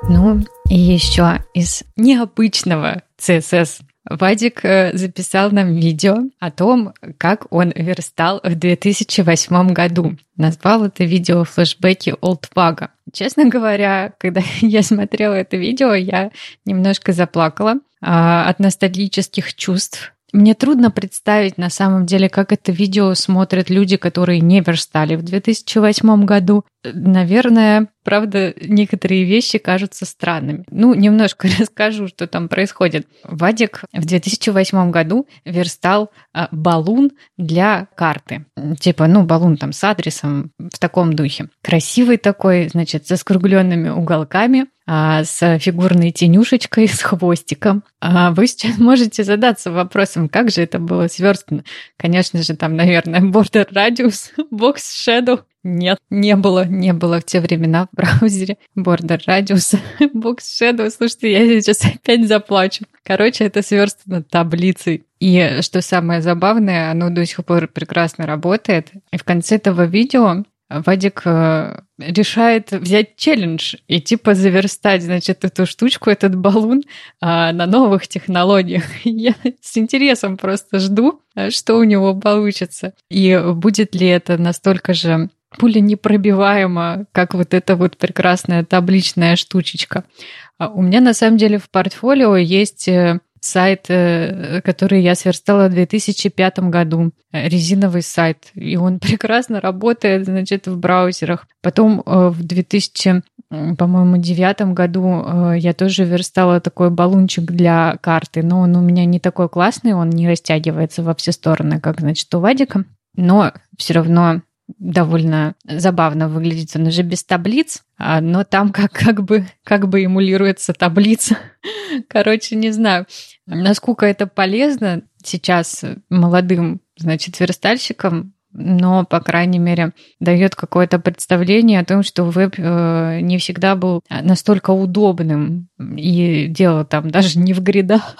Ну, и еще из необычного CSS Вадик э, записал нам видео о том, как он верстал в 2008 году. Назвал это видео флешбеки Олдвага. Честно говоря, когда *laughs* я смотрела это видео, я немножко заплакала а, от ностальгических чувств мне трудно представить на самом деле, как это видео смотрят люди, которые не верстали в 2008 году. Наверное, правда, некоторые вещи кажутся странными. Ну, немножко *laughs* расскажу, что там происходит. Вадик в 2008 году верстал а, баллон для карты. Типа, ну, баллон там с адресом в таком духе. Красивый такой, значит, со скругленными уголками, с фигурной тенюшечкой, *laughs* с хвостиком. А вы сейчас можете задаться вопросом, как же это было сверстано. Конечно же, там, наверное, border radius, *laughs* box shadow. Нет, не было, не было в те времена в браузере border radius, *laughs* box shadow. Слушайте, я сейчас опять заплачу. Короче, это сверстано таблицей. И что самое забавное, оно до сих пор прекрасно работает. И в конце этого видео Вадик э, решает взять челлендж и типа заверстать, значит, эту штучку, этот баллон а, на новых технологиях. *laughs* Я с интересом просто жду, что у него получится. И будет ли это настолько же пуля непробиваемо, как вот эта вот прекрасная табличная штучечка. А у меня на самом деле в портфолио есть э, сайт, э, который я сверстала в 2005 году, резиновый сайт, и он *laughs* прекрасно работает, значит, в браузерах. Потом э, в 2000 по-моему, девятом году э, я тоже верстала такой баллончик для карты, но он у меня не такой классный, он не растягивается во все стороны, как, значит, у Вадика, но все равно довольно забавно выглядит. Он уже без таблиц, а, но там как, как, бы, как бы эмулируется таблица. *laughs* Короче, не знаю, насколько это полезно сейчас молодым, значит, верстальщикам, но, по крайней мере, дает какое-то представление о том, что веб э, не всегда был настолько удобным. И дело там даже не в гридах,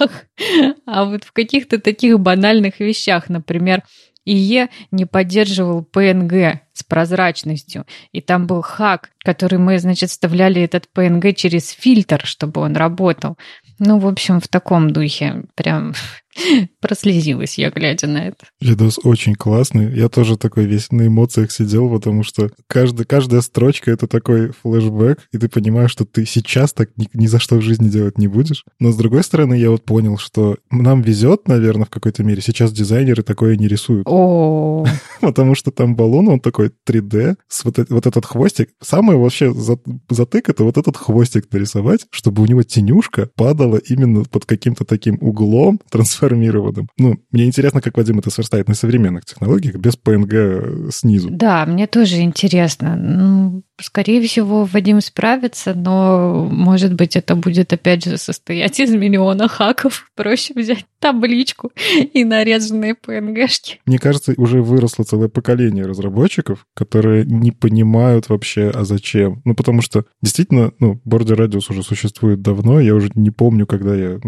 *laughs* а вот в каких-то таких банальных вещах. Например, ИЕ не поддерживал PNG с прозрачностью. И там был хак, который мы, значит, вставляли этот PNG через фильтр, чтобы он работал. Ну, в общем, в таком духе. Прям *laughs* Прослезилась я, глядя на это. Видос очень классный. Я тоже такой весь на эмоциях сидел, потому что каждый, каждая строчка — это такой флешбэк, и ты понимаешь, что ты сейчас так ни, ни за что в жизни делать не будешь. Но, с другой стороны, я вот понял, что нам везет, наверное, в какой-то мере. Сейчас дизайнеры такое не рисуют. О, *laughs* Потому что там баллон, он такой 3D, с вот, вот этот хвостик. Самый вообще затык — это вот этот хвостик нарисовать, чтобы у него тенюшка падала именно под каким-то таким углом трансформированным. Ну, мне интересно, как Вадим это сверстает на современных технологиях, без PNG снизу. Да, мне тоже интересно. Ну, скорее всего, Вадим справится, но, может быть, это будет, опять же, состоять из миллиона хаков. Проще взять табличку и нарезанные PNG-шки. Мне кажется, уже выросло целое поколение разработчиков, которые не понимают вообще, а зачем. Ну, потому что действительно, ну, Border Radius уже существует давно, я уже не помню, когда я...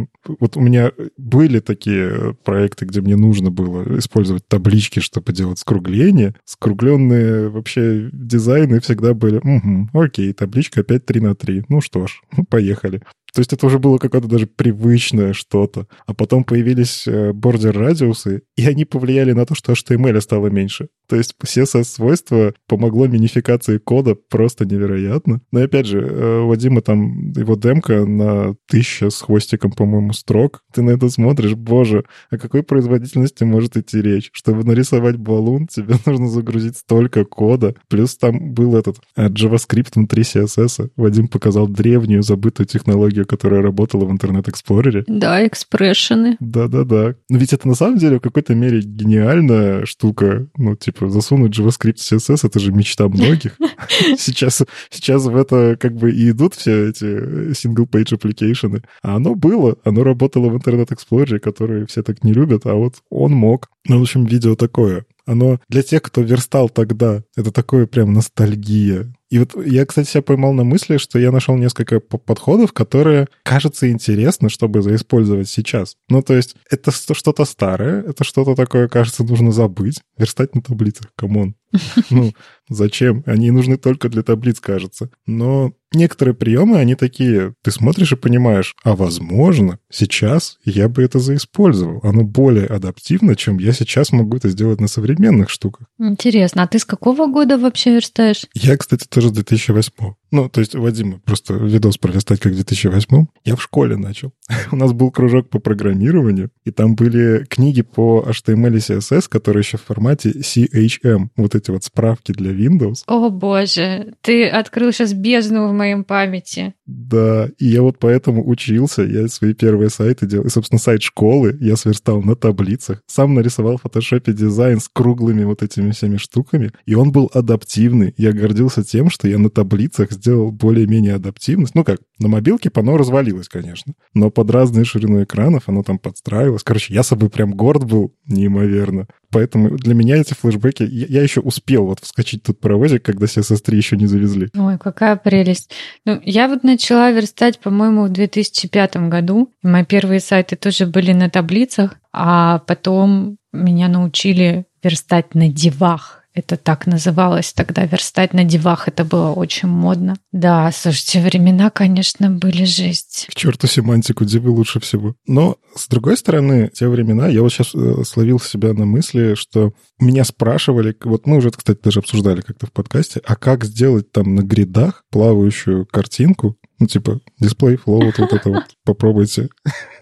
Вот у меня были такие проекты, где мне нужно было использовать таблички, чтобы делать скругление. Скругленные вообще дизайны всегда были, угу, окей, табличка опять 3 на 3. Ну что ж, *laughs* поехали. То есть это уже было какое-то даже привычное что-то. А потом появились э, бордер радиусы, и они повлияли на то, что HTML стало меньше. То есть CSS-свойство помогло минификации кода просто невероятно. Но опять же, э, у Вадима там его демка на тысяча с хвостиком, по-моему, строк. Ты на это смотришь, боже, о какой производительности может идти речь? Чтобы нарисовать баллон, тебе *laughs* нужно загрузить столько кода. Плюс там был этот э, JavaScript внутри CSS. Вадим показал древнюю забытую технологию, которая работала в интернет-эксплорере. Да, экспрессионы. Да-да-да. Но ведь это на самом деле в какой-то мере гениальная штука. Ну, типа, засунуть JavaScript в CSS — это же мечта многих. *laughs* Сейчас, сейчас в это как бы и идут все эти single-page application. А оно было, оно работало в Internet Explorer е, который все так не любят, а вот он мог. Ну, в общем, видео такое. Оно для тех, кто верстал тогда, это такое прям ностальгия. И вот я, кстати, себя поймал на мысли, что я нашел несколько подходов, которые кажется интересно, чтобы заиспользовать сейчас. Ну, то есть это что-то старое, это что-то такое, кажется, нужно забыть. Верстать на таблицах, come on. *laughs* Ну, зачем? Они нужны только для таблиц, кажется. Но некоторые приемы, они такие, ты смотришь и понимаешь, а возможно, сейчас я бы это заиспользовал. Оно более адаптивно, чем я сейчас могу это сделать на современных штуках. Интересно, а ты с какого года вообще верстаешь? Я, кстати, тоже с 2008. Ну, то есть, Вадим, просто видос пролистать как в 2008. Я в школе начал. *laughs* У нас был кружок по программированию, и там были книги по HTML и CSS, которые еще в формате CHM. Вот эти вот справки для Windows. О боже, ты открыл сейчас бездну в моем памяти. Да, и я вот поэтому учился. Я свои первые сайты делал. И, собственно, сайт школы я сверстал на таблицах. Сам нарисовал в фотошопе дизайн с круглыми вот этими всеми штуками. И он был адаптивный. Я гордился тем, что я на таблицах сделал более-менее адаптивность. Ну как, на мобилке оно развалилось, конечно. Но под разные ширину экранов оно там подстраивалось. Короче, я собой прям горд был неимоверно. Поэтому для меня эти флешбеки... Я, я еще успел вот вскочить тут паровозик, когда CSS3 еще не завезли. Ой, какая прелесть. Ну, я вот начала верстать, по-моему, в 2005 году. Мои первые сайты тоже были на таблицах, а потом меня научили верстать на дивах. Это так называлось тогда. Верстать на дивах это было очень модно. Да, слушайте, времена, конечно, были жесть. К черту семантику, дивы лучше всего. Но, с другой стороны, те времена, я вот сейчас э, словил себя на мысли, что меня спрашивали, вот мы уже, кстати, даже обсуждали как-то в подкасте, а как сделать там на гридах плавающую картинку, ну, типа, дисплей, float, вот это вот, попробуйте.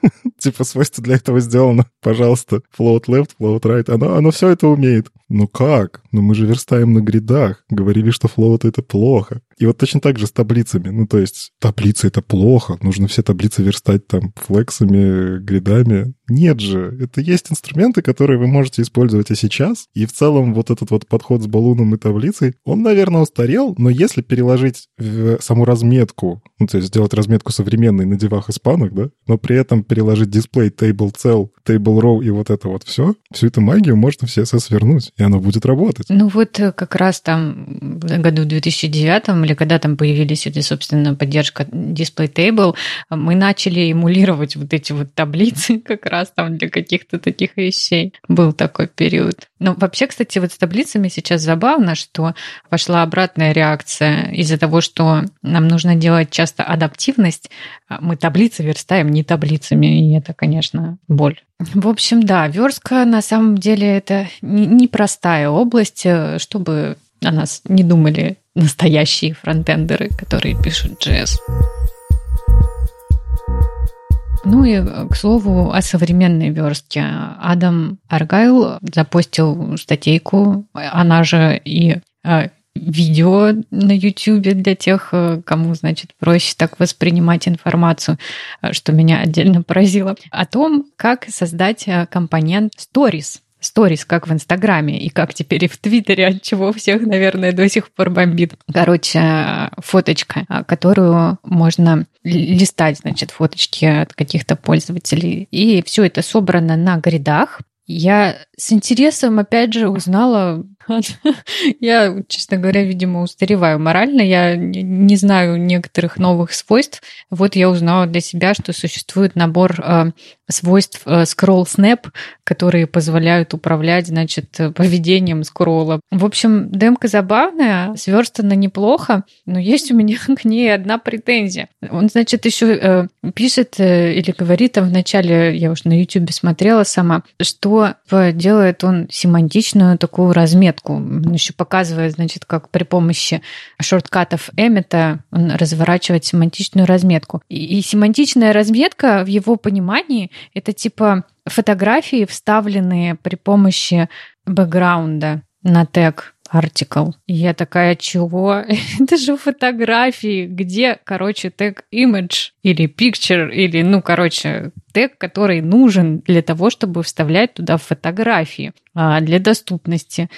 *laughs* Типа, свойство для этого сделано. Пожалуйста, float left, float right. Оно, оно все это умеет. Ну как? Ну мы же верстаем на гридах. Говорили, что float это плохо. И вот точно так же с таблицами. Ну, то есть таблицы — это плохо. Нужно все таблицы верстать там флексами, гридами. Нет же. Это есть инструменты, которые вы можете использовать и сейчас. И в целом вот этот вот подход с баллоном и таблицей, он, наверное, устарел, но если переложить в саму разметку, ну, то есть сделать разметку современной на девах и спанах, да, но при этом переложить дисплей table cell, table row и вот это вот все, всю эту магию можно в CSS вернуть, и оно будет работать. Ну вот э, как раз там в году 2009 или когда там появились эти, собственно, поддержка Display Table, мы начали эмулировать вот эти вот таблицы *laughs* как раз там для каких-то таких вещей. Был такой период. Но вообще, кстати, вот с таблицами сейчас забавно, что пошла обратная реакция из-за того, что нам нужно делать часто адаптивность, мы таблицы верстаем не таблицами, и это, конечно, боль. В общем, да, верстка на самом деле это непростая область, э, чтобы о нас не думали настоящие фронтендеры, которые пишут JS. Ну и, к слову, о современной верстке. Адам Аргайл запустил статейку, она же и э, видео на YouTube для тех, э, кому, значит, проще так воспринимать информацию, э, что меня отдельно поразило, о том, как создать компонент Stories сторис, как в Инстаграме, и как теперь и в Твиттере, от чего всех, наверное, до сих пор бомбит. Короче, фоточка, которую можно листать, значит, фоточки от каких-то пользователей. И все это собрано на гридах. Я с интересом, опять же, узнала Я, честно говоря, видимо, устареваю морально. Я не знаю некоторых новых свойств. Вот я узнала для себя, что существует набор э, свойств э, Scroll Snap, которые позволяют управлять, значит, поведением скролла. В общем, демка забавная, сверстана неплохо, но есть у меня *laughs* к ней одна претензия. Он, значит, еще э, пишет или говорит там в начале, я уже на YouTube смотрела сама, что делает он семантичную такую разметку разметку. Он еще показывает, значит, как при помощи шорткатов Эммета он разворачивает семантичную разметку. И, и семантичная разметка в его понимании это типа фотографии, вставленные при помощи бэкграунда на тег артикл. Я такая, чего? *laughs* Это же фотографии, где, короче, тег image или picture, или, ну, короче, тег, который нужен для того, чтобы вставлять туда фотографии а, для доступности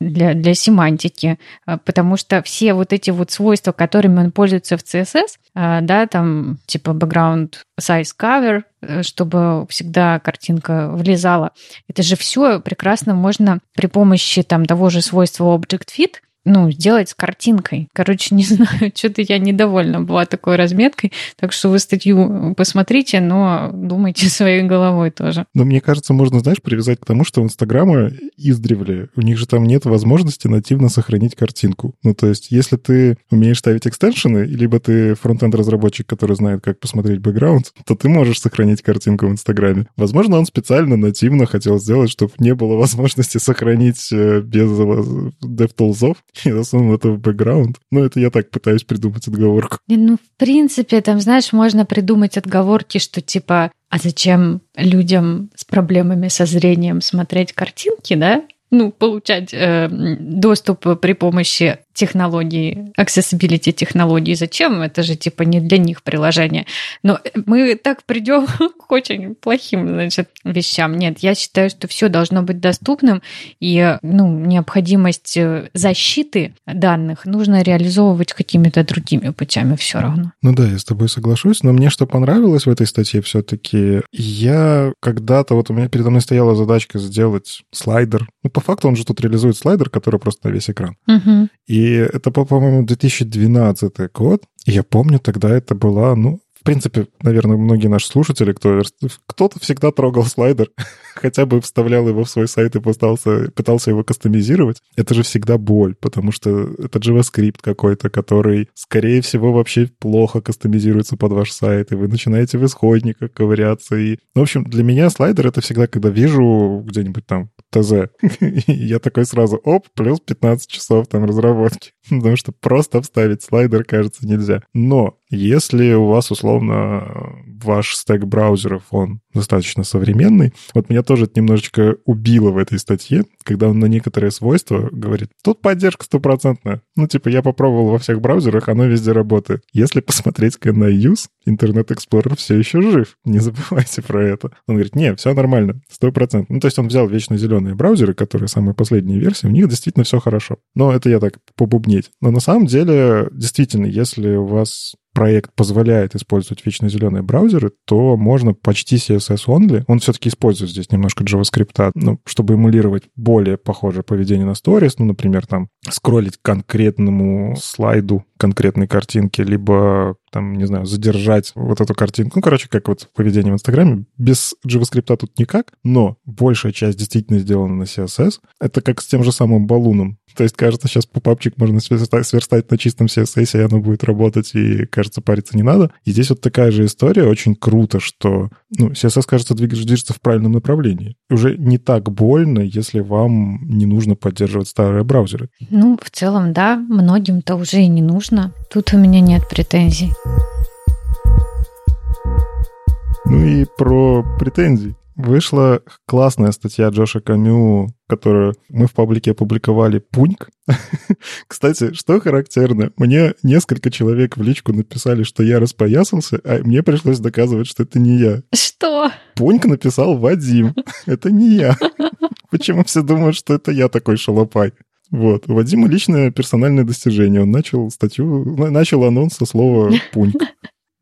для, для семантики, а, потому что все вот эти вот свойства, которыми он пользуется в CSS, а, да, там типа background size cover, э, чтобы всегда картинка влезала, это же все прекрасно можно при помощи там того же свойства object fit ну, сделать с картинкой. Короче, *laughs* не знаю, что-то я недовольна была такой разметкой, так что вы статью посмотрите, но думайте *laughs* своей головой тоже. Но мне кажется, можно, знаешь, привязать к тому, что у Инстаграма издревле, у них же там нет возможности нативно сохранить картинку. Ну, то есть, если ты умеешь ставить экстеншены, либо ты фронтенд-разработчик, который знает, как посмотреть бэкграунд, то ты можешь сохранить картинку в Инстаграме. Возможно, он специально нативно хотел сделать, чтобы не было *laughs* возможности сохранить э, без э, DevTools, *laughs* и засунул это в бэкграунд. Ну, это я так пытаюсь придумать отговорку. Не, ну, в принципе, там, знаешь, можно придумать отговорки, что типа, а зачем людям с проблемами со зрением смотреть картинки, да? ну, получать э, доступ при помощи технологии, accessibility технологии. Зачем? Это же типа не для них приложение. Но мы так придем *laughs* к очень плохим, значит, вещам. Нет, я считаю, что все должно быть доступным, и ну, необходимость э, защиты данных нужно реализовывать какими-то другими путями все равно. Ну да, я с тобой соглашусь, но мне что понравилось в этой статье все-таки, я когда-то, вот у меня передо мной стояла задачка сделать слайдер. Ну, по факту он же тут реализует слайдер, который просто на весь экран. Угу. И это, по-моему, 2012 год. И я помню, тогда это была, ну, принципе, наверное, многие наши слушатели, кто, кто-то всегда трогал слайдер, *laughs* хотя бы вставлял его в свой сайт и пытался, пытался его кастомизировать. Это же всегда боль, потому что это JavaScript какой-то, который, скорее всего, вообще плохо кастомизируется под ваш сайт, и вы начинаете в исходниках ковыряться. И... В общем, для меня слайдер — это всегда, когда вижу где-нибудь там ТЗ. *laughs* я такой сразу, оп, плюс 15 часов там разработки. *laughs* Потому что просто вставить слайдер, кажется, нельзя. Но если у вас, условно, ваш стек браузеров, он достаточно современный, вот меня тоже это немножечко убило в этой статье, когда он на некоторые свойства говорит, тут поддержка стопроцентная. Ну, типа, я попробовал во всех браузерах, оно везде работает. Если посмотреть на use, Internet Explorer все еще жив. Не *laughs* забывайте про это. Он говорит, не, все нормально, сто процентов. Ну, то есть он взял вечно зеленые браузеры, которые самые последние версии, у них действительно все хорошо. Но это я так побубнить. Но на самом деле, действительно, если у вас проект позволяет использовать вечно зеленые браузеры, то можно почти CSS only. Он все-таки использует здесь немножко JavaScript, ну, чтобы эмулировать более похожее поведение на Stories, ну, например, там скроллить конкретному слайду конкретной картинки, либо там, не знаю, задержать вот эту картинку. Ну, короче, как вот поведение в Инстаграме. Без JavaScript тут никак, но большая часть действительно сделана на CSS. Это как с тем же самым балуном. То есть, кажется, сейчас пупапчик можно сверстать на чистом CSS, и оно будет работать, и, кажется, париться не надо. И здесь вот такая же история. Очень круто, что ну, CSS, кажется, движется в правильном направлении. Уже не так больно, если вам не нужно поддерживать старые браузеры. Ну, в целом, да, многим-то уже и не нужно. Тут у меня нет претензий. Ну и про претензии. Вышла классная статья Джоша Камю, которую мы в паблике опубликовали «Пуньк». *laughs* Кстати, что характерно, мне несколько человек в личку написали, что я распоясался, а мне пришлось доказывать, что это не я. Что? «Пуньк» написал Вадим. *laughs* Это не я. *laughs* Почему все думают, что это я такой шалопай? Вот. У Вадима личное персональное достижение. Он начал статью, начал анонс со слова «пуньк».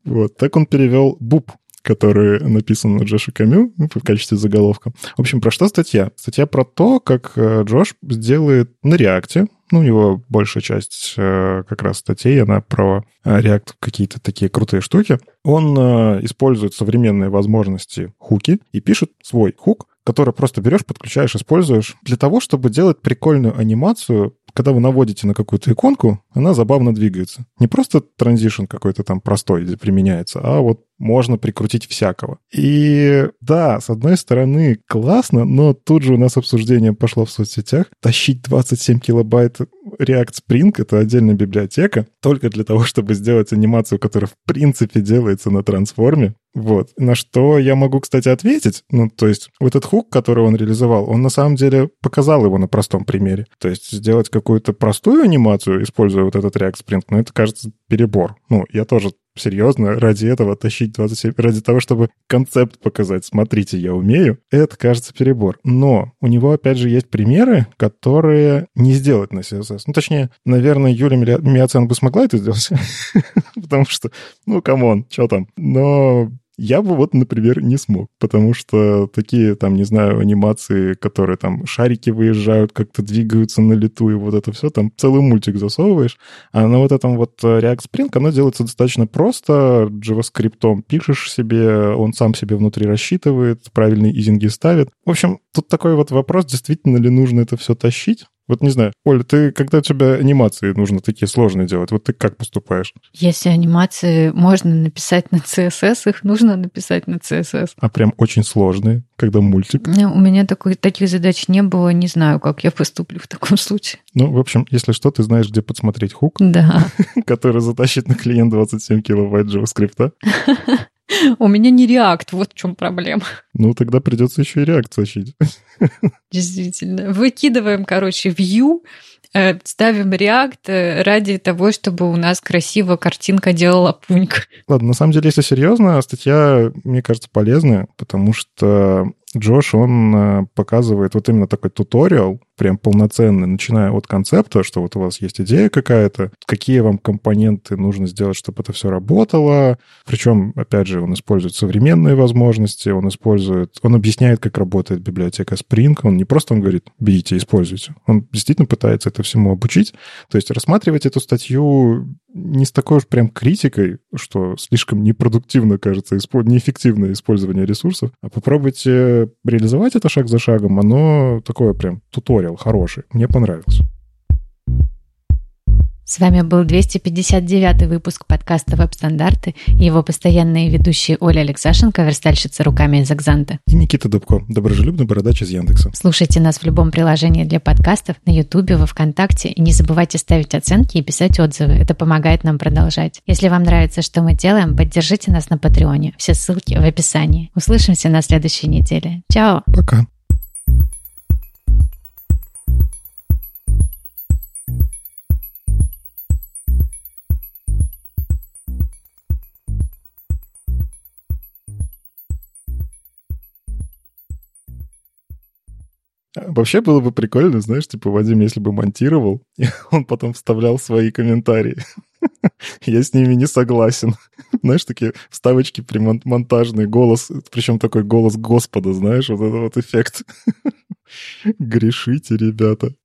Вот. Так он перевел «буб», который написан Джошу Камю в качестве заголовка. В общем, про что статья? Статья про то, как э, Джош сделает на реакте, ну, у него большая часть э, как раз статей, она про э, React какие-то такие крутые штуки. Он использует современные возможности хуки и пишет свой хук, который просто берешь, подключаешь, используешь для того, чтобы делать прикольную анимацию когда вы наводите на какую-то иконку, она забавно двигается. Не просто транзишн какой-то там простой применяется, а вот можно прикрутить всякого. И да, с одной стороны, классно, но тут же у нас обсуждение пошло в соцсетях. Тащить 27 килобайт React Spring — это отдельная библиотека, только для того, чтобы сделать анимацию, которая в принципе делается на трансформе. Вот. На что я могу, кстати, ответить. Ну, то есть вот этот хук, который он реализовал, он на самом деле показал его на простом примере. То есть сделать какую-то простую анимацию, используя вот этот React Sprint, ну, это, кажется, перебор. Ну, я тоже серьезно ради этого тащить 27, ради того, чтобы концепт показать, смотрите, я умею, это, кажется, перебор. Но у него, опять же, есть примеры, которые не сделать на CSS. Ну, точнее, наверное, Юля Миоцен бы смогла это сделать, *laughs* потому что, ну, come on, что там. Но я бы вот, например, не смог, потому что такие, там, не знаю, анимации, которые там шарики выезжают, как-то двигаются на лету, и вот это все, там целый мультик засовываешь. А на вот этом вот э, React Spring оно делается достаточно просто, JavaScript пишешь себе, он сам себе внутри рассчитывает, правильные easing и ставит. В общем, тут такой вот вопрос, действительно ли нужно это все тащить? Вот не знаю, Оля, ты когда у тебя анимации нужно такие сложные делать, вот ты как поступаешь? Если анимации можно написать на CSS, их нужно написать на CSS. А прям очень сложные, когда мультик? Ну, у меня такой, таких задач не было, не знаю, как я поступлю в таком случае. Ну, в общем, если что, ты знаешь, где подсмотреть хук. Да. *laughs* Который затащит на клиент 27 килобайт JavaScript. *laughs* *laughs* У меня не реакт, вот в чем проблема. *laughs* Ну, тогда придется еще и реакт тащить. *laughs* Действительно. Выкидываем, короче, view, э, ставим реакт э, ради того, чтобы у нас красиво картинка делала пуньк. Ладно, на самом деле, если серьезно, статья, мне кажется, полезная, потому что Джош, он э, показывает вот именно такой туториал, прям полноценный, начиная от концепта, что вот у вас есть идея какая-то, какие вам компоненты нужно сделать, чтобы это все работало. Причем, опять же, он использует современные возможности, он использует, он объясняет, как работает библиотека Spring. Он не просто он говорит, берите, используйте. Он действительно пытается это всему обучить. То есть рассматривать эту статью не с такой уж прям критикой, что слишком непродуктивно, кажется, неэффективное использование ресурсов, а попробуйте реализовать это шаг за шагом. Оно такое прям туториал хороший. Мне понравился. С вами был 259 выпуск подкаста «Веб-стандарты» и его постоянные ведущие Оля Алексашенко, верстальщица руками из Экзанта. И Никита Дубко, доброжелюбный бородач из Яндекса. Слушайте нас в любом приложении для подкастов, на Ютубе, во Вконтакте. И не забывайте ставить оценки и писать отзывы. Это помогает нам продолжать. Если вам нравится, что мы делаем, поддержите нас на Патреоне. Все ссылки в описании. Услышимся на следующей неделе. Чао! Пока! Вообще было бы прикольно, знаешь, типа Вадим, если бы монтировал, *laughs* и он потом вставлял свои комментарии. *laughs* Я с ними не согласен. *laughs* Знаешь, такие вставочки при монтажный голос, причем такой голос Господа, знаешь, вот это вот эффект. Грешите, ребята.